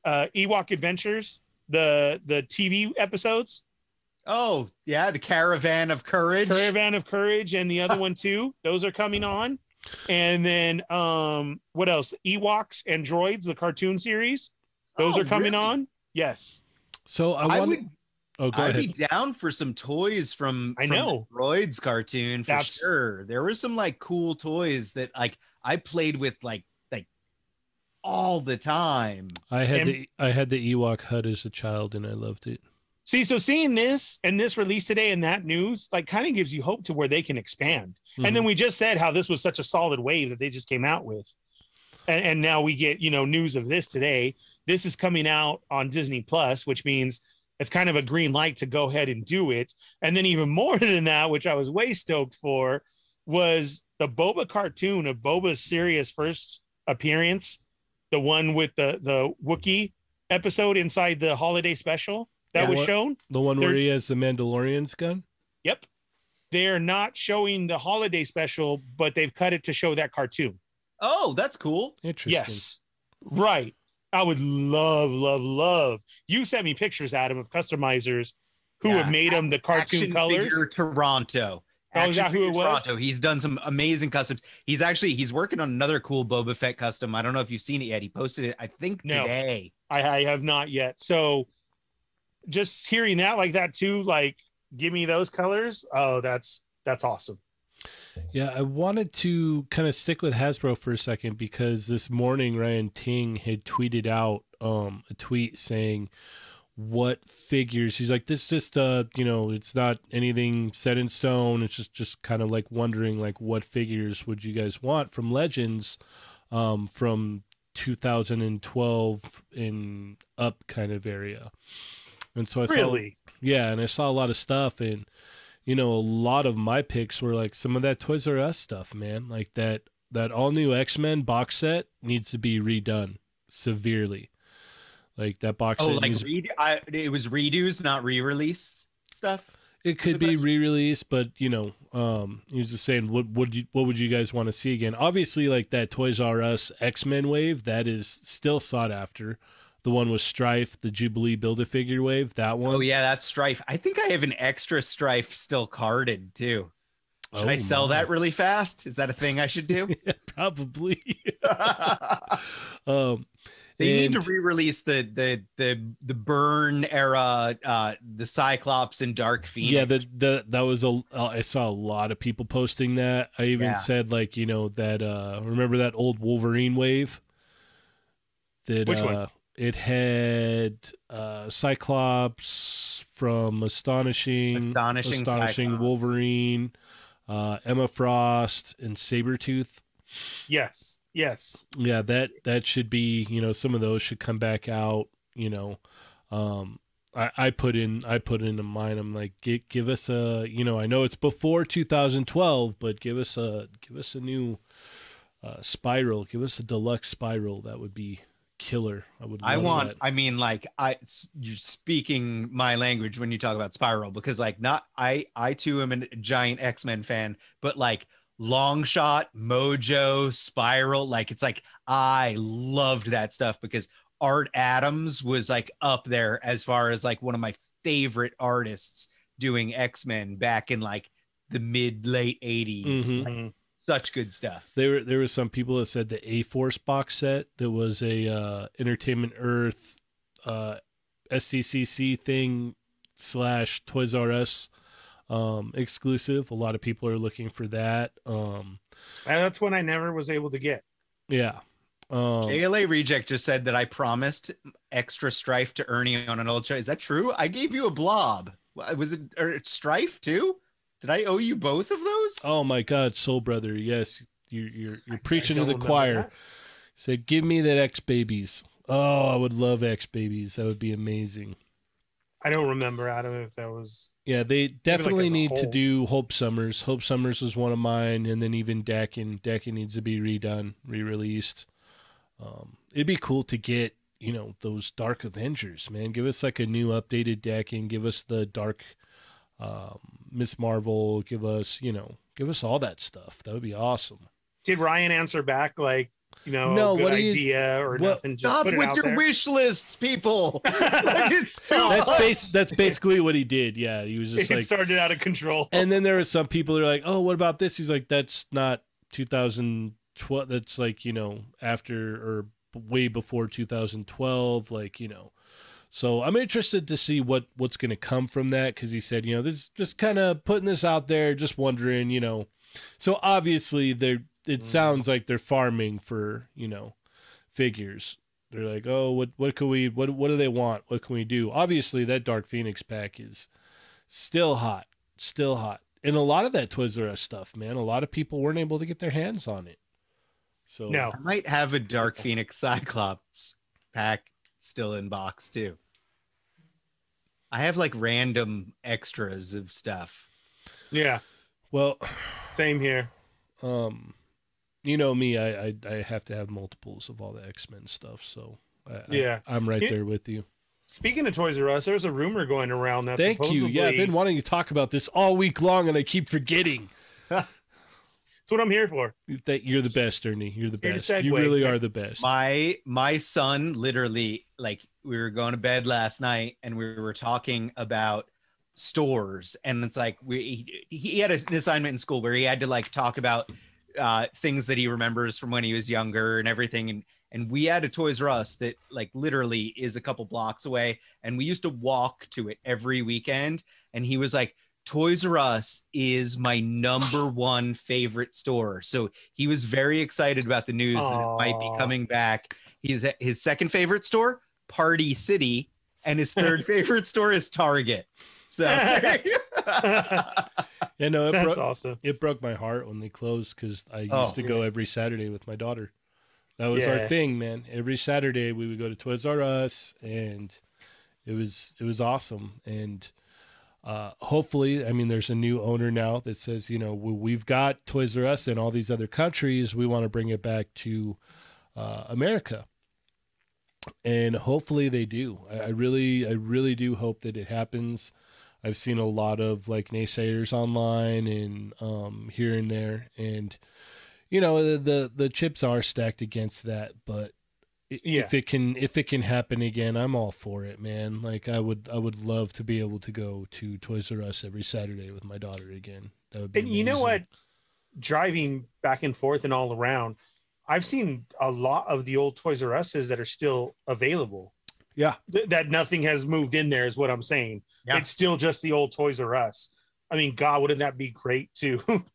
uh, Ewok Adventures, the the TV episodes, Oh, yeah, the Caravan of Courage. Caravan of Courage, and the other one too. Those are coming on. And then um, what else? Ewoks and Droids, the cartoon series. Those Oh, are coming really? on. Yes. So I I want. would oh, go I'd ahead. be down for some toys from, I from know. the Droids cartoon for That's- sure. There were some like cool toys that like I played with like like all the time. I had and- the I had the Ewok hut as a child, and I loved it. See, so seeing this and this release today and that news, like, kind of gives you hope to where they can expand. Mm-hmm. And then we just said how this was such a solid wave that they just came out with, and, and now we get you know news of this today. This is coming out on Disney Plus, which means it's kind of a green light to go ahead and do it. And then even more than that, which I was way stoked for, was the Boba cartoon of Boba's serious first appearance, the one with the the Wookiee episode inside the holiday special that Yeah. was shown. the one where They're- he has the Mandalorian's gun. Yep. They're not showing the holiday special, but they've cut it to show that cartoon. Oh, that's cool. Interesting. Yes. Right. I would love, love, love. You sent me pictures, Adam, of customizers who Yeah. have made them the cartoon Action colors. Figure Toronto. Oh, is Action that who it was? Toronto. He's done some amazing customs. He's actually he's working on another cool Boba Fett custom. I don't know if you've seen it yet. He posted it, I think, No. today. I, I have not yet. So just hearing that like that too, like give me those colors. Oh, that's that's awesome. Yeah, I wanted to kind of stick with Hasbro for a second because this morning Ryan Ting had tweeted out um, a tweet saying what figures he's like this just uh you know it's not anything set in stone it's just just kind of like wondering like what figures would you guys want from legends um from 2012 and up kind of area and so i saw Really? yeah, and I saw a lot of stuff, and you know, a lot of my picks were like some of that Toys R Us stuff, man. Like that that all new X Men box set needs to be redone severely. Like that box Oh, set like needs, read I it was redos, not re-release stuff. it could be re-released, but you know, um, he was just saying, what would you what would you guys want to see again? Obviously, like that Toys R Us X Men wave that is still sought after. The one with Strife, the Jubilee Build a Figure wave, that one. Oh yeah, that's Strife. I think I have an extra Strife still carded too. Should Oh, I sell my. that really fast? Is that a thing I should do? Yeah, probably. um, they need to re-release the the the the burn era uh the Cyclops and Dark Phoenix. Yeah, the, the that was a. uh, I saw a lot of people posting that. I even Yeah. said like you know that. uh Remember that old Wolverine wave? That Which one? It had uh Cyclops from Astonishing, Astonishing Astonishing Cyclops. Wolverine, uh Emma Frost, and Sabretooth. Yes. Yes. yeah that that should be you know some of those should come back out you know um i i put in i put into mine i'm like give, give us a you know i know it's before 2012 but give us a give us a new uh spiral give us a deluxe spiral that would be killer i would I want. that. I mean, like I, you're speaking my language when you talk about Spiral because, like, not I. I too am a giant X Men fan, but like Longshot, Mojo, Spiral, like it's like I loved that stuff because Art Adams was like up there as far as like one of my favorite artists doing X Men back in like the mid late 80s. Mhm. Like, Mhm. Such good stuff. There were there were some people that said the A Force box set that was a uh, Entertainment Earth uh, SDCC thing slash Toys R Us um, exclusive. A lot of people are looking for that. Um, And that's one I never was able to get. yeah. Um, JLA Reject just said that I promised extra strife to Ernie on an old show. Is that true? I gave you a blob. Was it or strife too? Did I owe you both of those? oh my God, Soul Brother. Yes, you're you're, you're preaching to the choir. that. Said, "Give me that X babies." Oh, I would love X babies. That would be amazing. I don't remember Adam if that was. Yeah, they definitely as a need to do Hope Summers. Hope Summers was one of mine, and then even Daken. Daken needs to be redone, re-released. Um, it'd be cool to get you know those Dark Avengers, man. Give us like a new updated Daken. Give us the Dark um, Miss Marvel. Give us you know give us all that stuff. That would be awesome. Did Ryan answer back like you know No, good what do you- idea or what- nothing? Just Stop put it with out your there. wish lists, people. Like, it's That's much. base. That's basically what he did. Yeah, he was just it like. started out of control. and then there were some people that are like, "Oh, what about this?" He's like, "That's not 2012. That's like you know after or way before 2012. Like you know." So I'm interested to see what what's going to come from that because he said, you know, this is just kind of putting this out there, just wondering, you know. So obviously they're it mm. sounds like they're farming for you know figures. They're like, oh, what what can we what what do they want? What can we do? Obviously that Dark Phoenix pack is still hot, still hot, and a lot of that Toys R Us stuff, man. A lot of people weren't able to get their hands on it. So no, I might have a Dark Phoenix Cyclops pack still in box too. I have like random extras of stuff. yeah, well, same here. um, you know me, I I, I have to have multiples of all the X Men stuff. So I, Yeah. I, am right It- there with you. Speaking of Toys R Us, there's a rumor going around that Thank you. Yeah, I've been wanting to talk about this all week long, and I keep forgetting. That's what I'm here for. That you're the best, Ernie. You're the best. You really are the best. My my son literally like we were going to bed last night and we were talking about stores. And it's like we he, he had an assignment in school where he had to like talk about uh things that he remembers from when he was younger and everything. And and we had a Toys R Us that like literally is a couple blocks away. And we used to walk to it every weekend. And he was like Toys R Us is my number one favorite store. So he was very excited about the news that it might be coming back. He's his second favorite store, Party City, and his third favorite store is Target. So Yeah, no, it That's broke, awesome. it broke my heart when they closed because I used Oh. to go every Saturday with my daughter. That was our thing, man. Every Saturday we would go to Toys R Us, and it was it was awesome. And uh, hopefully, I mean, there's a new owner now that says, you know, we, we've got Toys R Us in all these other countries. We want to bring it back to uh, America, and hopefully they do. I, I really, I really do hope that it happens. I've seen a lot of like naysayers online and um, here and there, and you know the, the the chips are stacked against that. But Yeah. if it can if it can happen again, I'm all for it, man. Like I would I would love to be able to go to Toys R Us every Saturday with my daughter again. That would be And you know what? Driving back and forth and all around, I've seen a lot of the old Toys R Us's that are still available. Yeah. Th- that nothing has moved in there is what I'm saying. Yeah. It's still just the old Toys R Us. I mean, God, wouldn't that be great to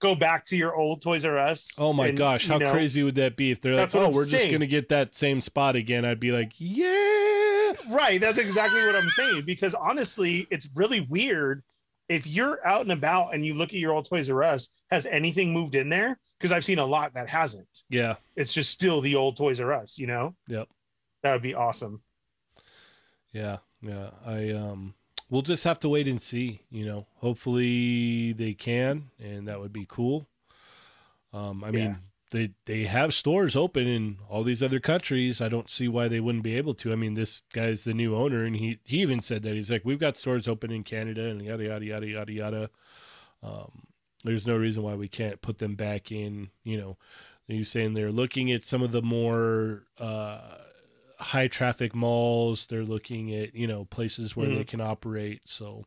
go back to your old Toys R Us? Oh my and, gosh, how know, crazy would that be if they're like, That's what "Oh, I'm we're just gonna get that same spot again"? I'd be like, "Yeah." Right. That's exactly what I'm saying. Because honestly, it's really weird if you're out and about and you look at your old Toys R Us, has anything moved in there? Because I've seen a lot that hasn't. Yeah. It's just still the old Toys R Us, you know? Yep. That would be awesome. Yeah, yeah. I um we'll just have to wait and see, you know. Hopefully they can and that would be cool. Um I mean, Yeah. they they have stores open in all these other countries. I don't see why they wouldn't be able to. I mean, this guy's the new owner and he he even said that he's like, "We've got stores open in Canada and yada yada yada yada yada." Um there's no reason why we can't put them back in, you know. You're saying they're looking at some of the more uh high traffic malls. They're looking at you know places where they can operate. So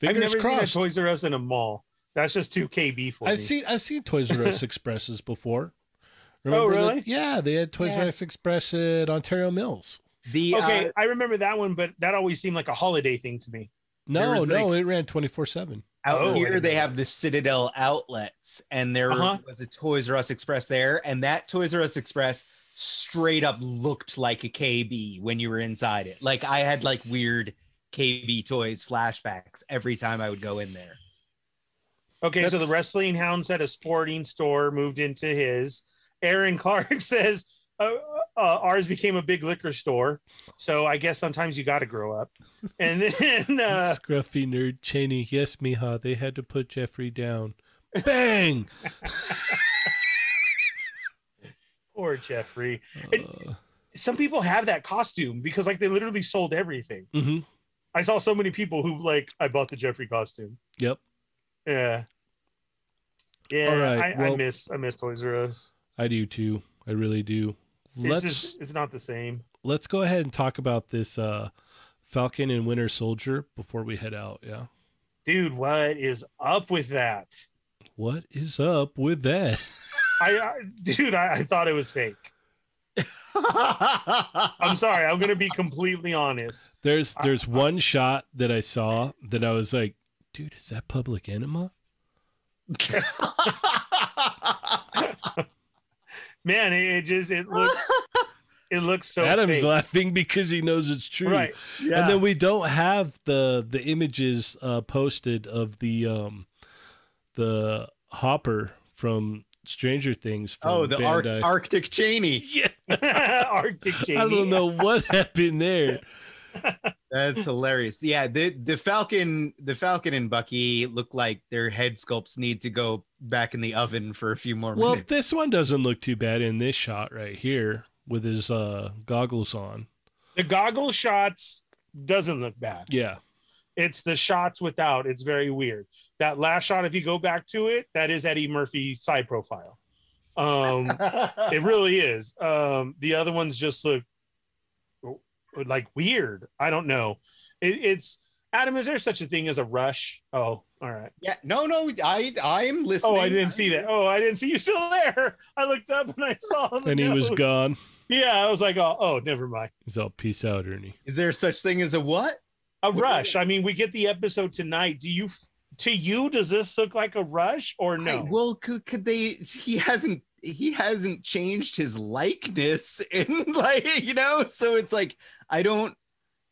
fingers I've fingers never crossed. seen a Toys R Us in a mall. That's just too KB for I've me. seen I've seen Toys R Us Expresses before. Oh, the- really? yeah, they had Toys R Us Express at Ontario Mills. the okay, uh, I remember that one, but that always seemed like a holiday thing to me. There No, was, no, it ran twenty four seven. Out Oh, here they have the Citadel outlets, and there Uh-huh. was a Toys R Us Express there, and that Toys R Us Express straight up looked like a KB when you were inside it. Like I had like weird KB toys flashbacks every time I would go in there. Okay, so the wrestling hounds had a sporting store moved into his. Aaron Clark says uh, uh, ours became a big liquor store. So I guess sometimes you got to grow up. And then uh, Scruffy nerd Cheney. Yes, Miha. They had to put Geoffrey down. Bang. poor Geoffrey. It- Uh, Some people have that costume because like they literally sold everything. mhm. I saw so many people who like I bought the Geoffrey costume. Yep. Yeah. Yeah, right, I, I miss I miss Toys R Us. I do too. I really do. It's Let's just it's not the same. let's go ahead and talk about this uh Falcon and Winter Soldier before we head out. Yeah. Dude, what is up with that? What is up with that? I, I dude, I, I thought it was fake. I'm sorry. I'm gonna be completely honest. There's I- there's one shot that I saw that I was like, dude, is that Public Enema? Man, it, it just it looks it looks so Adam's fake. laughing because he knows it's true. right. yeah. And then we don't have the the images uh, posted of the um the Hopper from Stranger Things. From oh, the Ar- Arctic Cheney. yeah, Arctic Cheney. I don't know what happened there. That's hilarious. Yeah, the the Falcon, the Falcon and Bucky look like their head sculpts need to go back in the oven for a few more Well, minutes. this one doesn't look too bad in this shot right here with his uh goggles on. The goggle shots doesn't look bad. Yeah. It's the shots without. It's very weird. That last shot, if you go back to it, that is Eddie Murphy side profile. Um, it really is. Um, the other ones just look like weird. I don't know. It, it's Adam. Is there such a thing as a rush? Oh, all right. yeah, no, no, I I am listening. Oh, I didn't see that. Oh, I didn't see you still there. I looked up and I saw the And he was gone. Yeah, I was like, oh, oh, never mind. He's all peace out, Ernie. Is there such thing as a what? A rush. I mean, we get the episode tonight. Do you, to you, does this look like a rush or no? I- well, could, could they? He hasn't. He hasn't changed his likeness in like you know. So it's like I don't.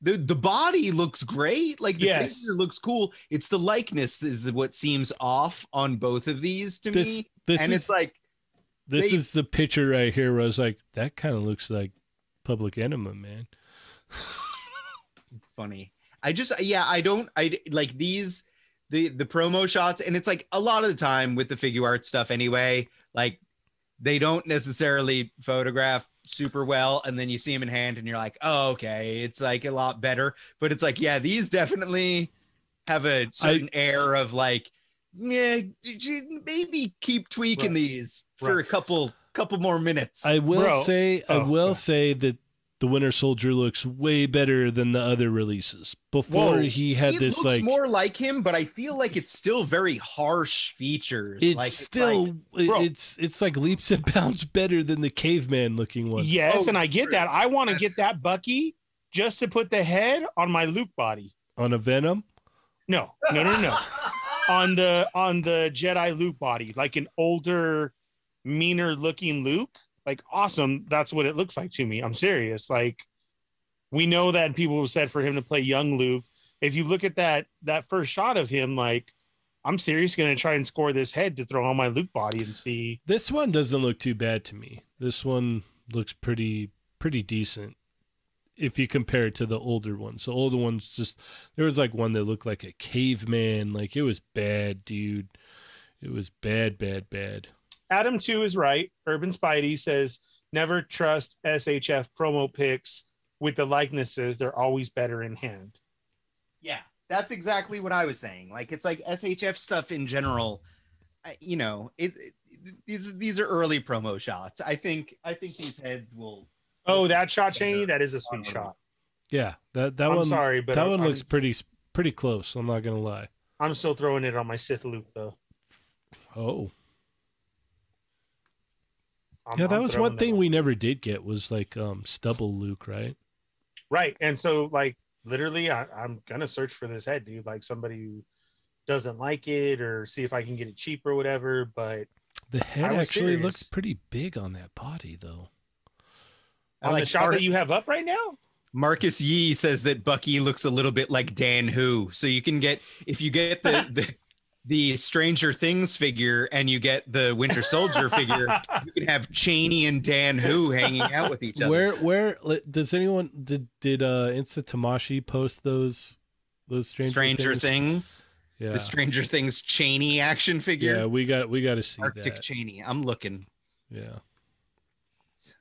The the body looks great. Like the Yes. figure looks cool. It's the likeness is what seems off on both of these to This me. this and is it's like this they- is the picture right here where I was like, that kind of looks like Public Enema, man. it's funny. I just yeah, I don't I like these the the promo shots and it's like a lot of the time with the figure art stuff anyway, like they don't necessarily photograph super well and then you see them in hand and you're like, "Oh, okay, it's like a lot better." But it's like, yeah, these definitely have a certain air of like yeah, maybe keep tweaking Right. these for Right. a couple couple more minutes. I will Bro. say, I Oh, will God. say that the Winter Soldier looks way better than the other releases. Before Whoa. he had it this looks like, more like him, but I feel like it's still very harsh features. it's like, still like- it's it's like leaps and bounds better than the caveman looking one. Yes, Oh, and I get sure. that. I want to Yes. get that Bucky just to put the head on my Luke body. On a Venom, No, no, no, no. on the on the Jedi Luke body, like an older, meaner looking Luke. Like awesome. That's what it looks like to me. I'm serious. Like we know that people have said for him to play young Luke. If you look at that that first shot of him, like I'm serious going to try and score this head to throw on my Luke body and see. this one doesn't look too bad to me. This one looks pretty pretty decent if you compare it to the older ones. The older ones just there was like one that looked like a caveman. Like it was bad, dude. It was bad, bad, bad. Adam too is right. Urban Spidey says never trust SHF promo pics with the likenesses. They're always better in hand. Yeah, that's exactly what I was saying. Like it's like SHF stuff in general. You know, it, it- these these are early promo shots. I think I think these heads will. Oh, that shot, Cheney, that is a sweet shot. Yeah, that that I'm one sorry, but that I'm, one looks I'm, pretty pretty close. I'm not gonna lie. I'm still throwing it on my Sith Luke though. Oh, I'm- yeah, that I'm was one that thing we never did get was like um stubble Luke, right? right. And so, like, literally, I, I'm gonna search for this head, dude. Like somebody who doesn't like it, or see if I can get it cheap or whatever. But The head was actually looks pretty big on that body, though. I on the like shot Mar- that you have up right now, Marcus Yee says that Bucky looks a little bit like Dan Who. So you can get if you get the the the Stranger Things figure and you get the Winter Soldier figure, you can have Cheney and Dan Who hanging out with each other. Where where does anyone did did uh Insta Tamashii post those those Stranger, Stranger Things? Things, Yeah. the Stranger Things Cheney action figure. yeah, we got we got to see Arctic that. Cheney. I'm looking. Yeah.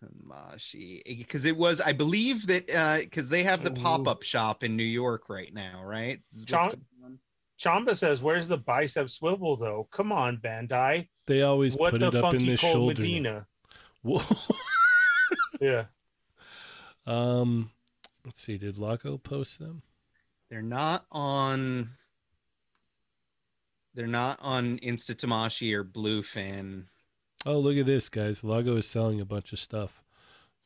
Tamashii, because it was, I believe that because they have the pop up shop in New York right now, right? This is what's John- going on. Chamba says, "Where's the bicep swivel though? Come on, Bandai. They always What put the it up in funky the cold shoulder. Medina? Yeah, um let's see, did Lago post them? They're not on. They're not on Insta Tamashii or Bluefin. Oh, look at this, guys. Lago is selling a bunch of stuff.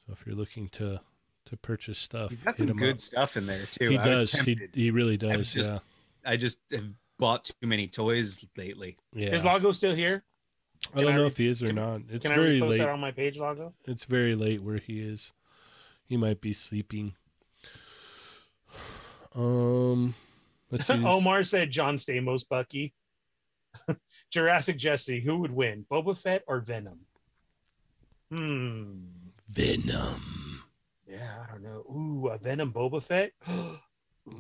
So if you're looking to to purchase stuff, He's got some good up. stuff in there too. He I was does. He, he really does. just- yeah. I just have bought too many toys lately. Yeah. is Lago still here? I don't I know re- if he is or can- not. It's Can I very repost late. that on my page, Lago? It's very late where he is. He might be sleeping. Um, let's see. Omar said John Stamos, Bucky. Jurassic Jesse, who would win, Boba Fett or Venom? Hmm. Venom. Yeah, I don't know. Ooh, a Venom Boba Fett.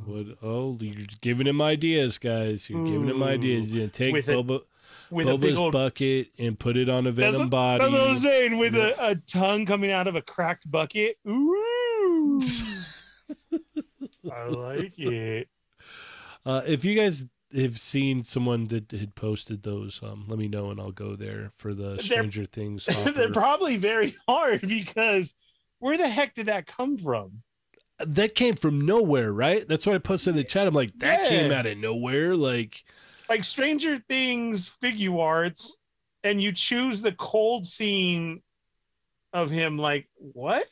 What? Oh, you're giving him ideas, guys. You're giving him ideas. You're gonna take With a- Boba, With a big Boba's old bucket and put it on a That's Venom what- That's what I'm saying. With Yeah. a, a tongue coming out of a cracked bucket. Ooh. I like it. Uh, if you guys have seen someone that had posted those, um, let me know and I'll go there for the Stranger Things. They're probably very hard because where the heck did that come from? That came from nowhere, right? That's what I posted in the chat. I'm like, that came out of nowhere. Like, Like Stranger Things Figuarts, and you choose the cold scene of him. Like what?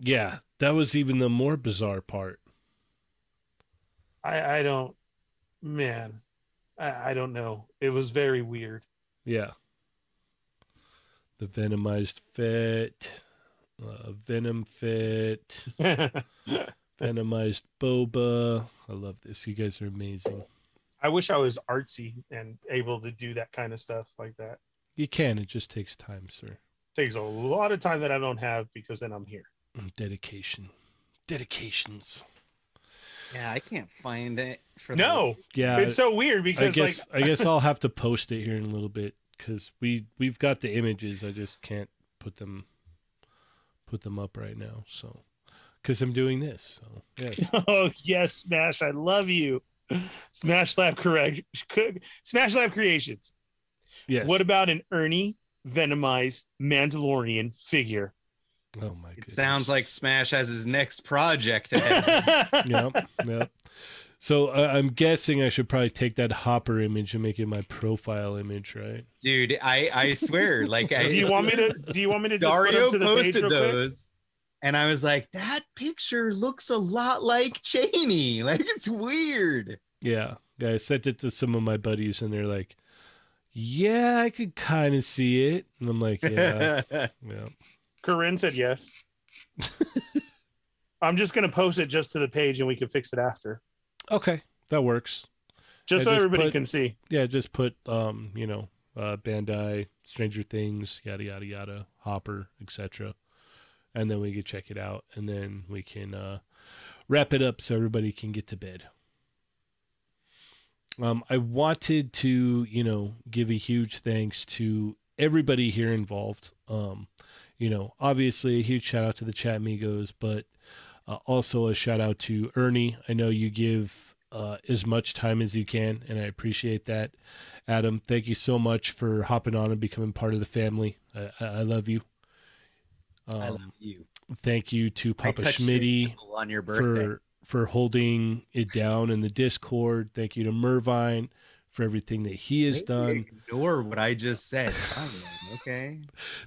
yeah, that was even the more bizarre part. I I don't. Man, I, I don't know. It was very weird. Yeah. The venomized Fett, uh, venom Fett, venomized boba. I love this. You guys are amazing. I wish I was artsy and able to do that kind of stuff like that. You can. It just takes time, sir. takes a lot of time that I don't have because then I'm here. Dedication. Dedications. Yeah, I can't find it for No, Yeah. it's so weird because I because guess like I guess I'll have to post it here in a little bit because we we've got the images. I just can't put them put them up right now. So because I'm doing this. So yes. oh yes, Smash, I love you. Smash Lab correct Smash Lab Creations. Yes. What about an Ernie Venomized Mandalorian figure? Oh my It goodness. sounds like Smash has his next project ahead. yep. Yep. So uh, I'm guessing I should probably take that hopper image and make it my profile image, right? Dude, I I swear, like I do you want me to do you want me to just put Dario them to the page posted real quick? those, and I was like, that picture looks a lot like Cheney. Like it's weird. Yeah. Yeah. I sent it to some of my buddies and they're like, "Yeah, I could kind of see it," and I'm like, "Yeah, yeah." Corinne said yes. I'm just gonna post it just to the page and we can fix it after. Okay, that works. Just I so just everybody put- can see. Yeah, just put um, you know, uh, Bandai, Stranger Things, yada yada yada, Hopper, etc. And then we can check it out, and then we can uh, wrap it up so everybody can get to bed. Um, I wanted to, you know, give a huge thanks to everybody here involved. Um, you know, obviously a huge shout out to the chat amigos, but uh, also a shout out to Ernie. I know you give uh, as much time as you can, and I appreciate that. Adam, thank you so much for hopping on and becoming part of the family. I, I I love you. Um, I love you. thank you to Papa Schmitty on your birthday. for for holding it down in the Discord. Thank you to Mervine for everything that he has Maybe done. Ignore what I just said. Okay.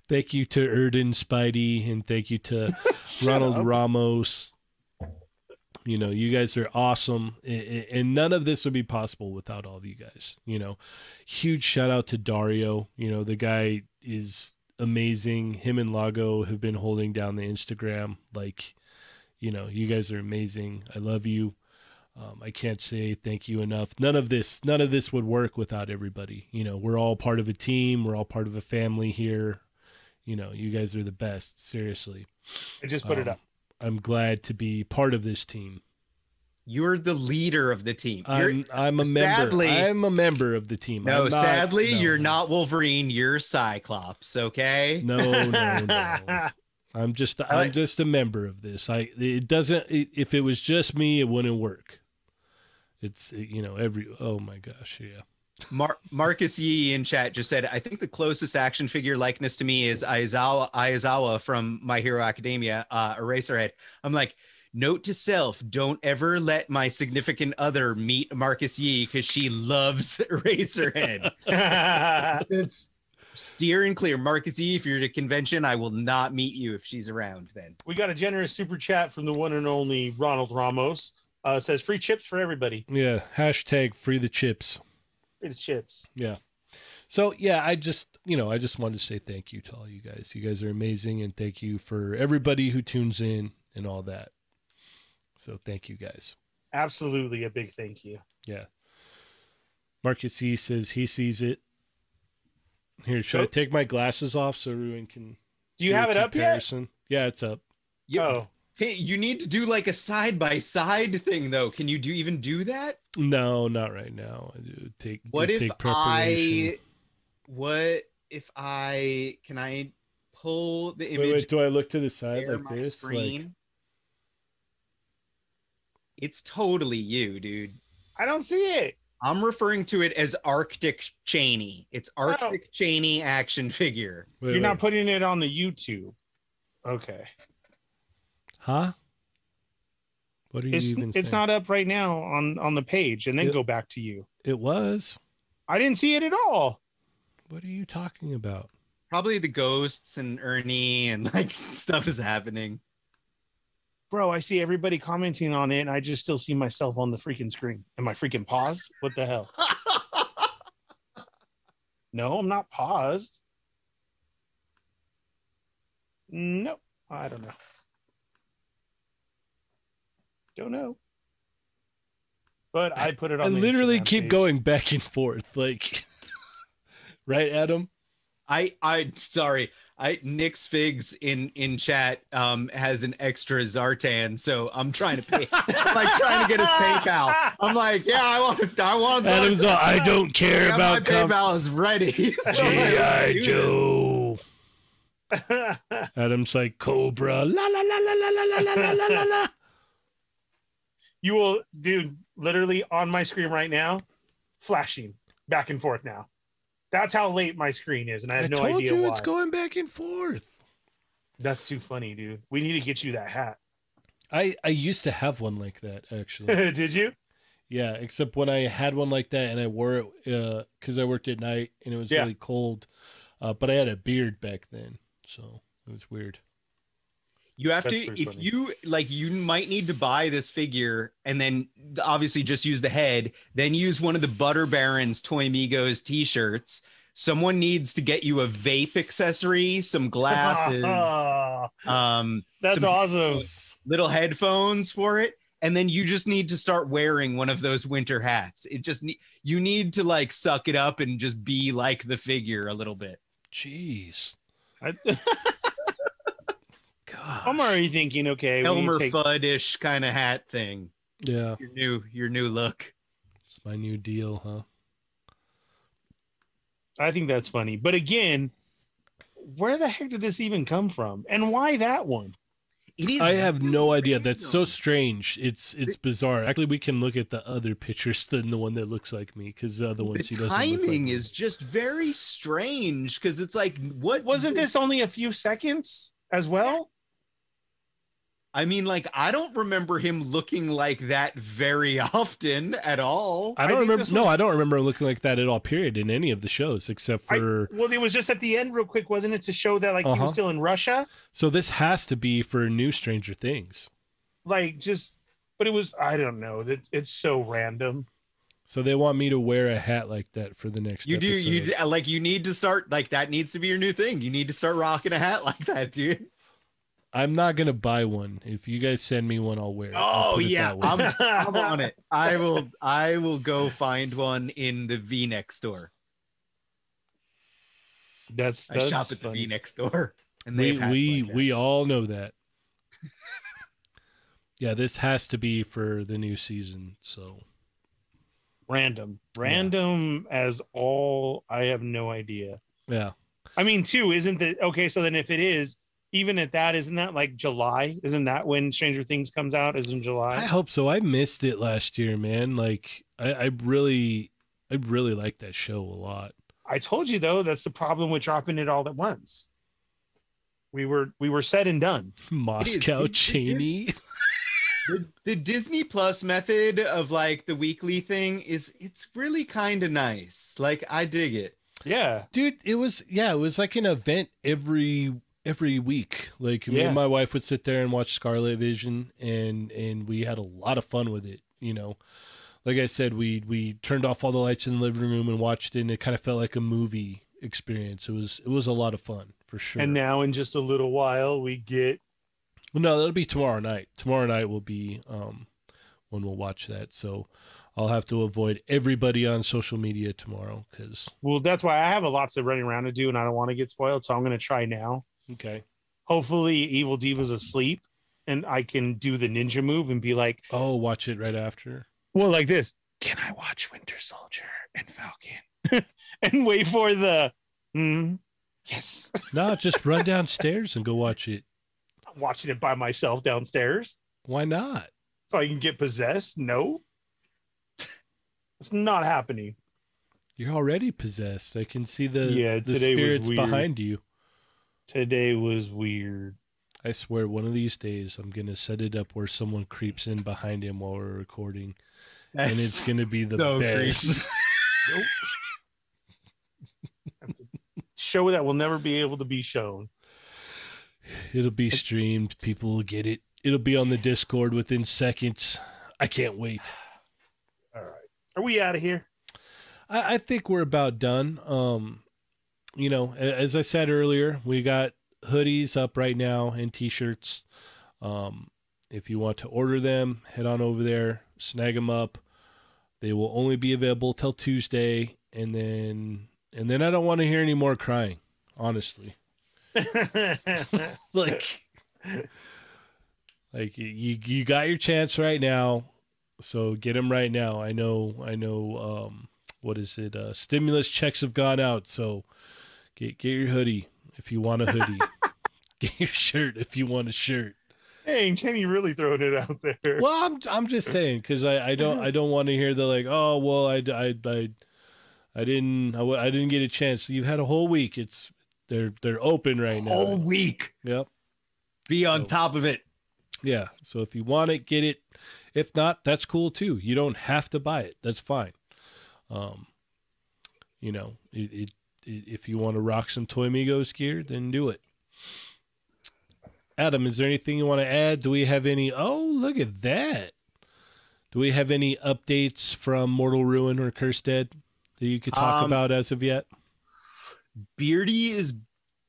Thank you to Erden Spidey and thank you to Ronald up. Ramos. You know, you guys are awesome. And none of this would be possible without all of you guys. You know, huge shout out to Dario. You know, the guy is amazing. Him and Lago have been holding down the Instagram. Like, you know, you guys are amazing. I love you. Um, I can't say thank you enough. None of this, none of this would work without everybody. You know, we're all part of a team. We're all part of a family here. You know, you guys are the best. Seriously, I just put it Um, up. I'm glad to be part of this team. You're the leader of the team. You're, I'm, I'm a member. I'm a member of the team. no, not- sadly, no. you're not Wolverine. You're Cyclops. Okay. No, no, no. I'm just I'm like- just a member of this. I it doesn't it, if it was just me it wouldn't work. It's you know every oh my gosh yeah. Mar- Marcus Yee in chat just said, I think the closest action figure likeness to me is Aizawa, Aizawa from My Hero Academia, uh, Eraserhead. I'm like, note to self, don't ever let my significant other meet Marcus Yee because she loves Eraserhead. it's steer and clear. Marcus Yee, if you're at a convention, I will not meet you if she's around then. we got a generous super chat from the one and only Ronald Ramos. Uh, says free chips for everybody. Yeah, hashtag free the chips. Free the chips. Yeah. So yeah, I just you know I just wanted to say thank you to all you guys. You guys are amazing, and thank you for everybody who tunes in and all that. So thank you guys. Absolutely a big thank you. Yeah. Marcus E says he sees it. Here, should I take my glasses off so everyone can Do you do a have it up yet? Yeah, it's up. Yo, Oh, Hey, you need to do like a side by side thing though. Can you do even do that? No, not right now. I do take What if take preparation. I what if I can I pull the Wait, image wait, do I look to the side like my this? screen? Like, It's totally you, dude. I don't see it. I'm referring to it as Arctic Cheney. It's oh. Arctic Cheney action figure. wait, You're not putting it on the YouTube. Okay. Huh? What are you It's even it's saying? not up right now on on the page and then It- go back to you. It was. I didn't see it at all. What are you talking about? Probably the ghosts and Ernie and like stuff is happening. Bro, I see everybody commenting on it and I just still see myself on the freaking screen. Am I freaking paused? What the hell? No, I'm not paused. Nope. I don't know. Don't know. But I put it I on. the literally Instagram keep page. going back and forth, like, right, Adam? I I sorry. I Nick's Figs in in chat um has an extra Zartan, so I'm trying to pay I'm like trying to get his PayPal. I'm like, yeah, I want I want Adam's all, I don't care Yeah, about my PayPal is ready. So I'm like, G.I. this. Joe. Adam's like Cobra. La la la la la la la la la la la. You will, dude. Literally on my screen right now, flashing back and forth. Now, that's how late my screen is, and I I have no told idea you why. it's going back and forth. That's too funny, dude. We need to get you that hat. I I used to have one like that actually. Did you? yeah, except when I had one like that and I wore it because I worked at night and it was Yeah. really cold. Uh, but I had a beard back then, so it was weird. You have That's to if funny. you like you might need to buy this figure and then obviously just use the head, then use one of the Butter Barons Toy Migos t-shirts. Someone needs to get you a vape accessory, some glasses, um That's some awesome. little headphones for it and then you just need to start wearing one of those winter hats. It just need you need to like suck it up and just be like the figure a little bit. Jeez, I, God. I'm already thinking, okay, Elmer to take- Fudd-ish kind of hat thing. Yeah, Your new your new look. it's my new deal, huh? I think that's funny. But again, where the heck did this even come from? And why that one? It is I have no really idea. That's so strange. It's it's bizarre. Actually, we can look at the other pictures than the one that looks like me because uh, the other ones he doesn't. look like timing is just very strange because it's like what Wasn't this only a few seconds as well? I mean, like I don't remember him looking like that very often at all. I I don't think remember. this No, I don't remember looking like that at all. Period. In any of the shows except I- for. Well, it was just at the end, real quick, wasn't it, to show that like he Uh-huh. was still in Russia? so this has to be for new Stranger Things. Like just, but it was I don't know. That it's so random. So they want me to wear a hat like that for the next. You do you like you need to start like that needs to be your new thing. You need to start rocking a hat like that, dude. I'm not gonna buy one. If you guys send me one, I'll wear it. Oh it yeah. I'm, I'm on it. I will. I will go find one in the V-neck store. That's, I shop at the funny. V-neck store, and we they've had we like we all know that. yeah, this has to be for the new season. So random, random as all. I have no idea. yeah, I mean, too, isn't that okay? So then, if it is, even at that, isn't that like July? Isn't that when Stranger Things comes out? Is in July? I hope so. I missed it last year, man. Like I, I really, I really like that show a lot. I told you though, that's the problem with dropping it all at once. We were we were said and done. Moscow It- it is. Cheney. the, the Disney Plus method of like the weekly thing is it's really kind of nice. Like I dig it. Yeah, dude it was yeah it was like an event every every week like me and my wife would sit there and watch scarlet vision and and we had a lot of fun with it you know like i said we we turned off all the lights in the living room and watched it and it kind of felt like a movie experience it was it was a lot of fun for sure and now in just a little while we get well, no that'll be tomorrow night tomorrow night will be um when we'll watch that so i'll have to avoid everybody on social media tomorrow because well. That's why I have a lot to running around to do, and I don't want to get spoiled. So I'm going to try now. Okay Hopefully, Evil Diva's asleep, and I can do the ninja move and be like, oh watch it right after well, like this. Can I watch Winter Soldier and Falcon? and wait for the. Hmm. yes, No, just run downstairs and go watch it. I'm watching it by myself downstairs. Why not? so I can get possessed? No. It's not happening. You're already possessed. I can see the, Yeah, the spirits behind you. Today was weird. I swear, one of these days, I'm gonna set it up where someone creeps in behind him while we're recording, and it's gonna be the So best. Nope. Show that will never be able to be shown. It'll be streamed. People will get it. It'll be on the Discord within seconds. I can't wait. All right. Are we out of here? I, I think we're about done. Um, you know, as I said earlier, we got hoodies up right now and t-shirts. Um, if you want to order them, head on over there, snag them up. They will only be available till Tuesday, and then and then I don't want to hear any more crying. Honestly, like like you you got your chance right now, so get them right now. I know I know. Um, what is it? Uh, stimulus checks have gone out, so get get your hoodie if you want a hoodie. get your shirt if you want a shirt. Dang, Kenny really throwing it out there. Well, I'm I'm just saying because I, I don't I don't want to hear the like oh well I I I, I didn't I, I didn't get a chance. You've had a whole week. It's they're they're open right now. whole week. Yep. Be on So- top of it. Yeah. So if you want it, get it. If not, that's cool too. You don't have to buy it. That's fine. Um, you know, it, it, it if you want to rock some Toy Migos gear, then do it. Adam, is there anything you want to add? Do we have any? Oh, look at that. Do we have any updates from Mortal Ruin or Cursed Dead that you could talk Um, about as of yet? Beardy is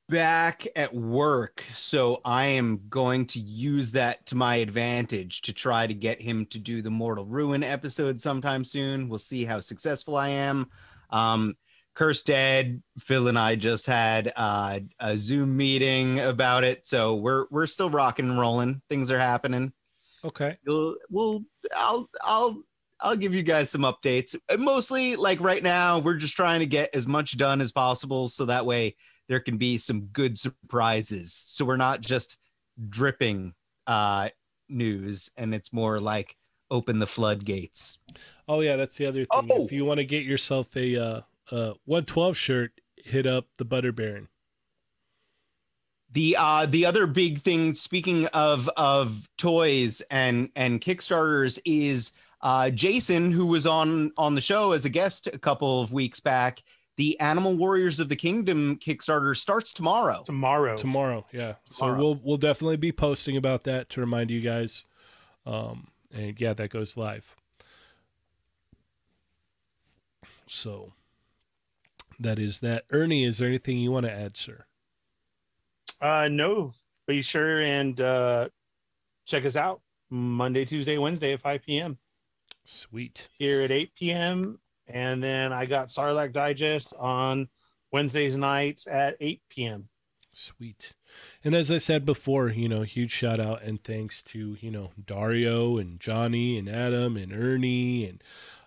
back at work, so I am going to use that to my advantage to try to get him to do the Mortal Ruin episode sometime soon. We'll see how successful I am. Um, Cursed Dead, Phil and I just had uh, a Zoom meeting about it, so we're we're still rocking and rolling. Things are happening. Okay. You'll, we'll, I'll, I'll, I'll give you guys some updates. Mostly, like right now, we're just trying to get as much done as possible, so that way there can be some good surprises. So we're not just dripping uh, news, and it's more like open the floodgates. Oh yeah, that's the other thing. Oh! If you want to get yourself a uh, uh, 112 shirt, hit up the Butter Baron. The uh, the other big thing, speaking of of toys and and Kickstarters, is uh, Jason, who was on on the show as a guest a couple of weeks back. The Animal Warriors of the Kingdom Kickstarter starts tomorrow. Tomorrow. Tomorrow, yeah. Tomorrow. So we'll we'll definitely be posting about that to remind you guys. Um, and yeah, that goes live. So that is that. Ernie, is there anything you want to add, sir? Uh, no, be sure and uh, check us out Monday, Tuesday, Wednesday at 5 p.m. Sweet. here at 8 p.m. And then I got Sarlacc Digest on Wednesdays nights at 8 p.m. Sweet. And as I said before, you know, huge shout out and thanks to, you know, Dario and Johnny and Adam and Ernie and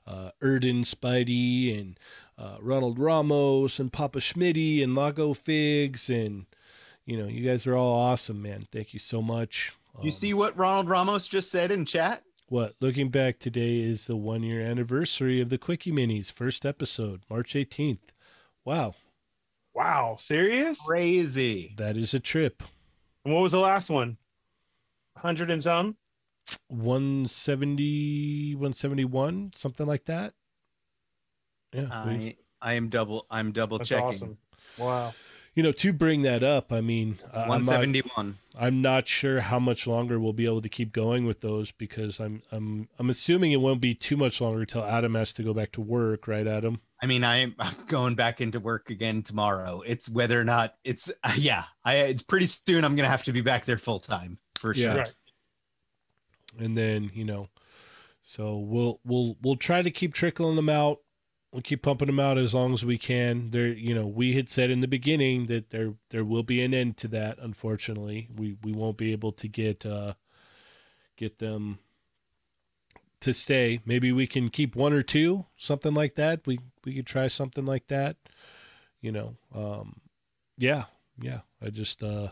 uh, Erden Spidey and uh, Ronald Ramos and Papa Schmitty and Lago Figs. And, you know, you guys are all awesome, man. Thank you so much. You Um, see what Ronald Ramos just said in chat? What? Looking back, today is the one year anniversary of the Quickie Minis, first episode, March 18th. Wow. Wow, serious? Crazy. That is a trip. And what was the last one? 100 and some? 170 171 something like that yeah we- I I am double I'm double That's checking. awesome. Wow. you know to bring that up i mean uh, I'm, not, 171. I'm not sure how much longer we'll be able to keep going with those because i'm i'm i'm assuming it won't be too much longer until adam has to go back to work right adam I mean, I'm, I'm going back into work again tomorrow. It's whether or not it's uh, yeah. I it's pretty soon. I'm gonna have to be back there full time for Yeah. sure. Right. and then you know so we'll we'll we'll try to keep trickling them out we'll keep pumping them out as long as we can there you know we had said in the beginning that there there will be an end to that unfortunately we we won't be able to get uh get them to stay maybe we can keep one or two something like that we we could try something like that you know um yeah yeah i just uh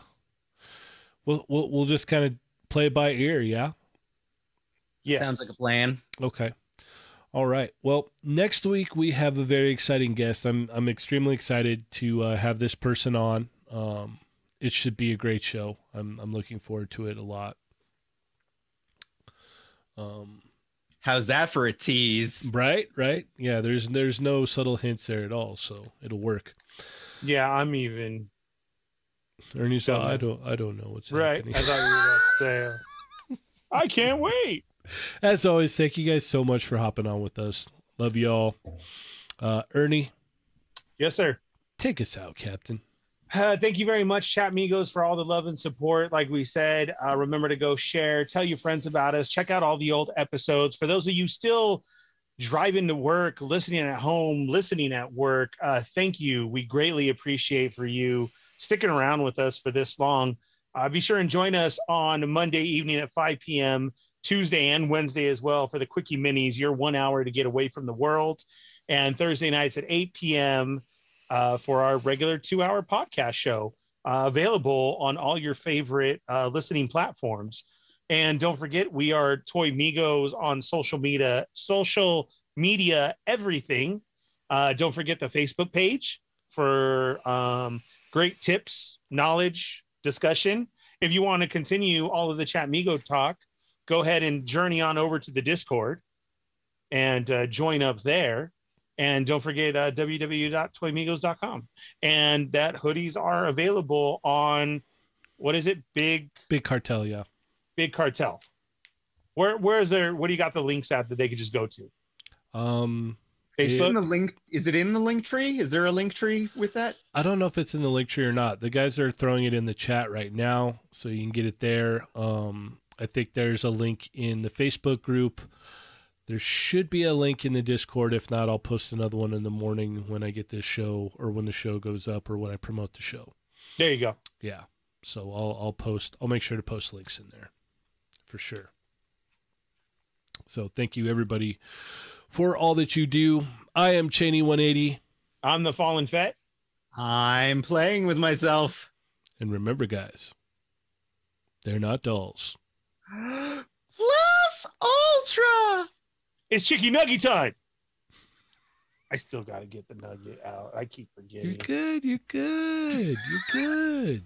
we'll we'll, we'll just kind of play it by ear yeah Yes. Sounds like a plan. Okay. All right. Well, next week we have a very exciting guest. I'm I'm extremely excited to uh, have this person on. Um, it should be a great show. I'm I'm looking forward to it a lot. Um, How's that for a tease? right, right. Yeah. There's there's no subtle hints there at all, so it'll work. yeah, I'm even. Ernie's Don't I don't I don't know what's Right. happening. I thought you were about to say, uh, I can't wait. As always, thank you guys so much for hopping on with us. Love y'all. Uh, Ernie, Yes, sir. take us out, Captain. Uh, thank you very much, Chat Migos, for all the love and support. Like we said, uh, remember to go share, tell your friends about us, check out all the old episodes. For those of you still driving to work, listening at home, listening at work, uh, thank you. We greatly appreciate for you sticking around with us for this long. Uh, be sure and join us on Monday evening at 5 p.m., Tuesday and Wednesday as well for the Quickie Minis, your one hour to get away from the world. And Thursday nights at 8 p.m uh, for our regular two hour podcast show, uh, available on all your favorite uh, listening platforms. And don't forget, we are Toy Migos on social media, social media, everything. Uh, don't forget the Facebook page for um, great tips, knowledge, discussion. If you want to continue all of the Chat Migo talk, go ahead and journey on over to the Discord and uh, join up there. And don't forget uh, www.toymigos.com. And that hoodies are available on what is it? Big Big cartel, yeah. Big Cartel. Where where is there? What do you got the links at that they could just go to? Um, Is it Facebook. in the link? Is it in the link tree? Is there a link tree with that? I don't know if it's in the link tree or not. The guys are throwing it in the chat right now, so you can get it there. Um, I think there's a link in the Facebook group. There should be a link in the Discord. If not, I'll post another one in the morning when I get this show or when the show goes up or when I promote the show. There you go. Yeah. So I'll I'll post I'll make sure to post links in there for sure. So thank you everybody for all that you do. I am Cheney 180 I'm the Fallen Fett. I'm playing with myself. and remember guys, they're not dolls. Plus Ultra. It's Chicky Nugget time. I still got to get the nugget out. I keep forgetting. You're good. You're good. You're good.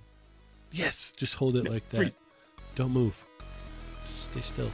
Yes, just hold it like that. Free- Don't move. Just stay still.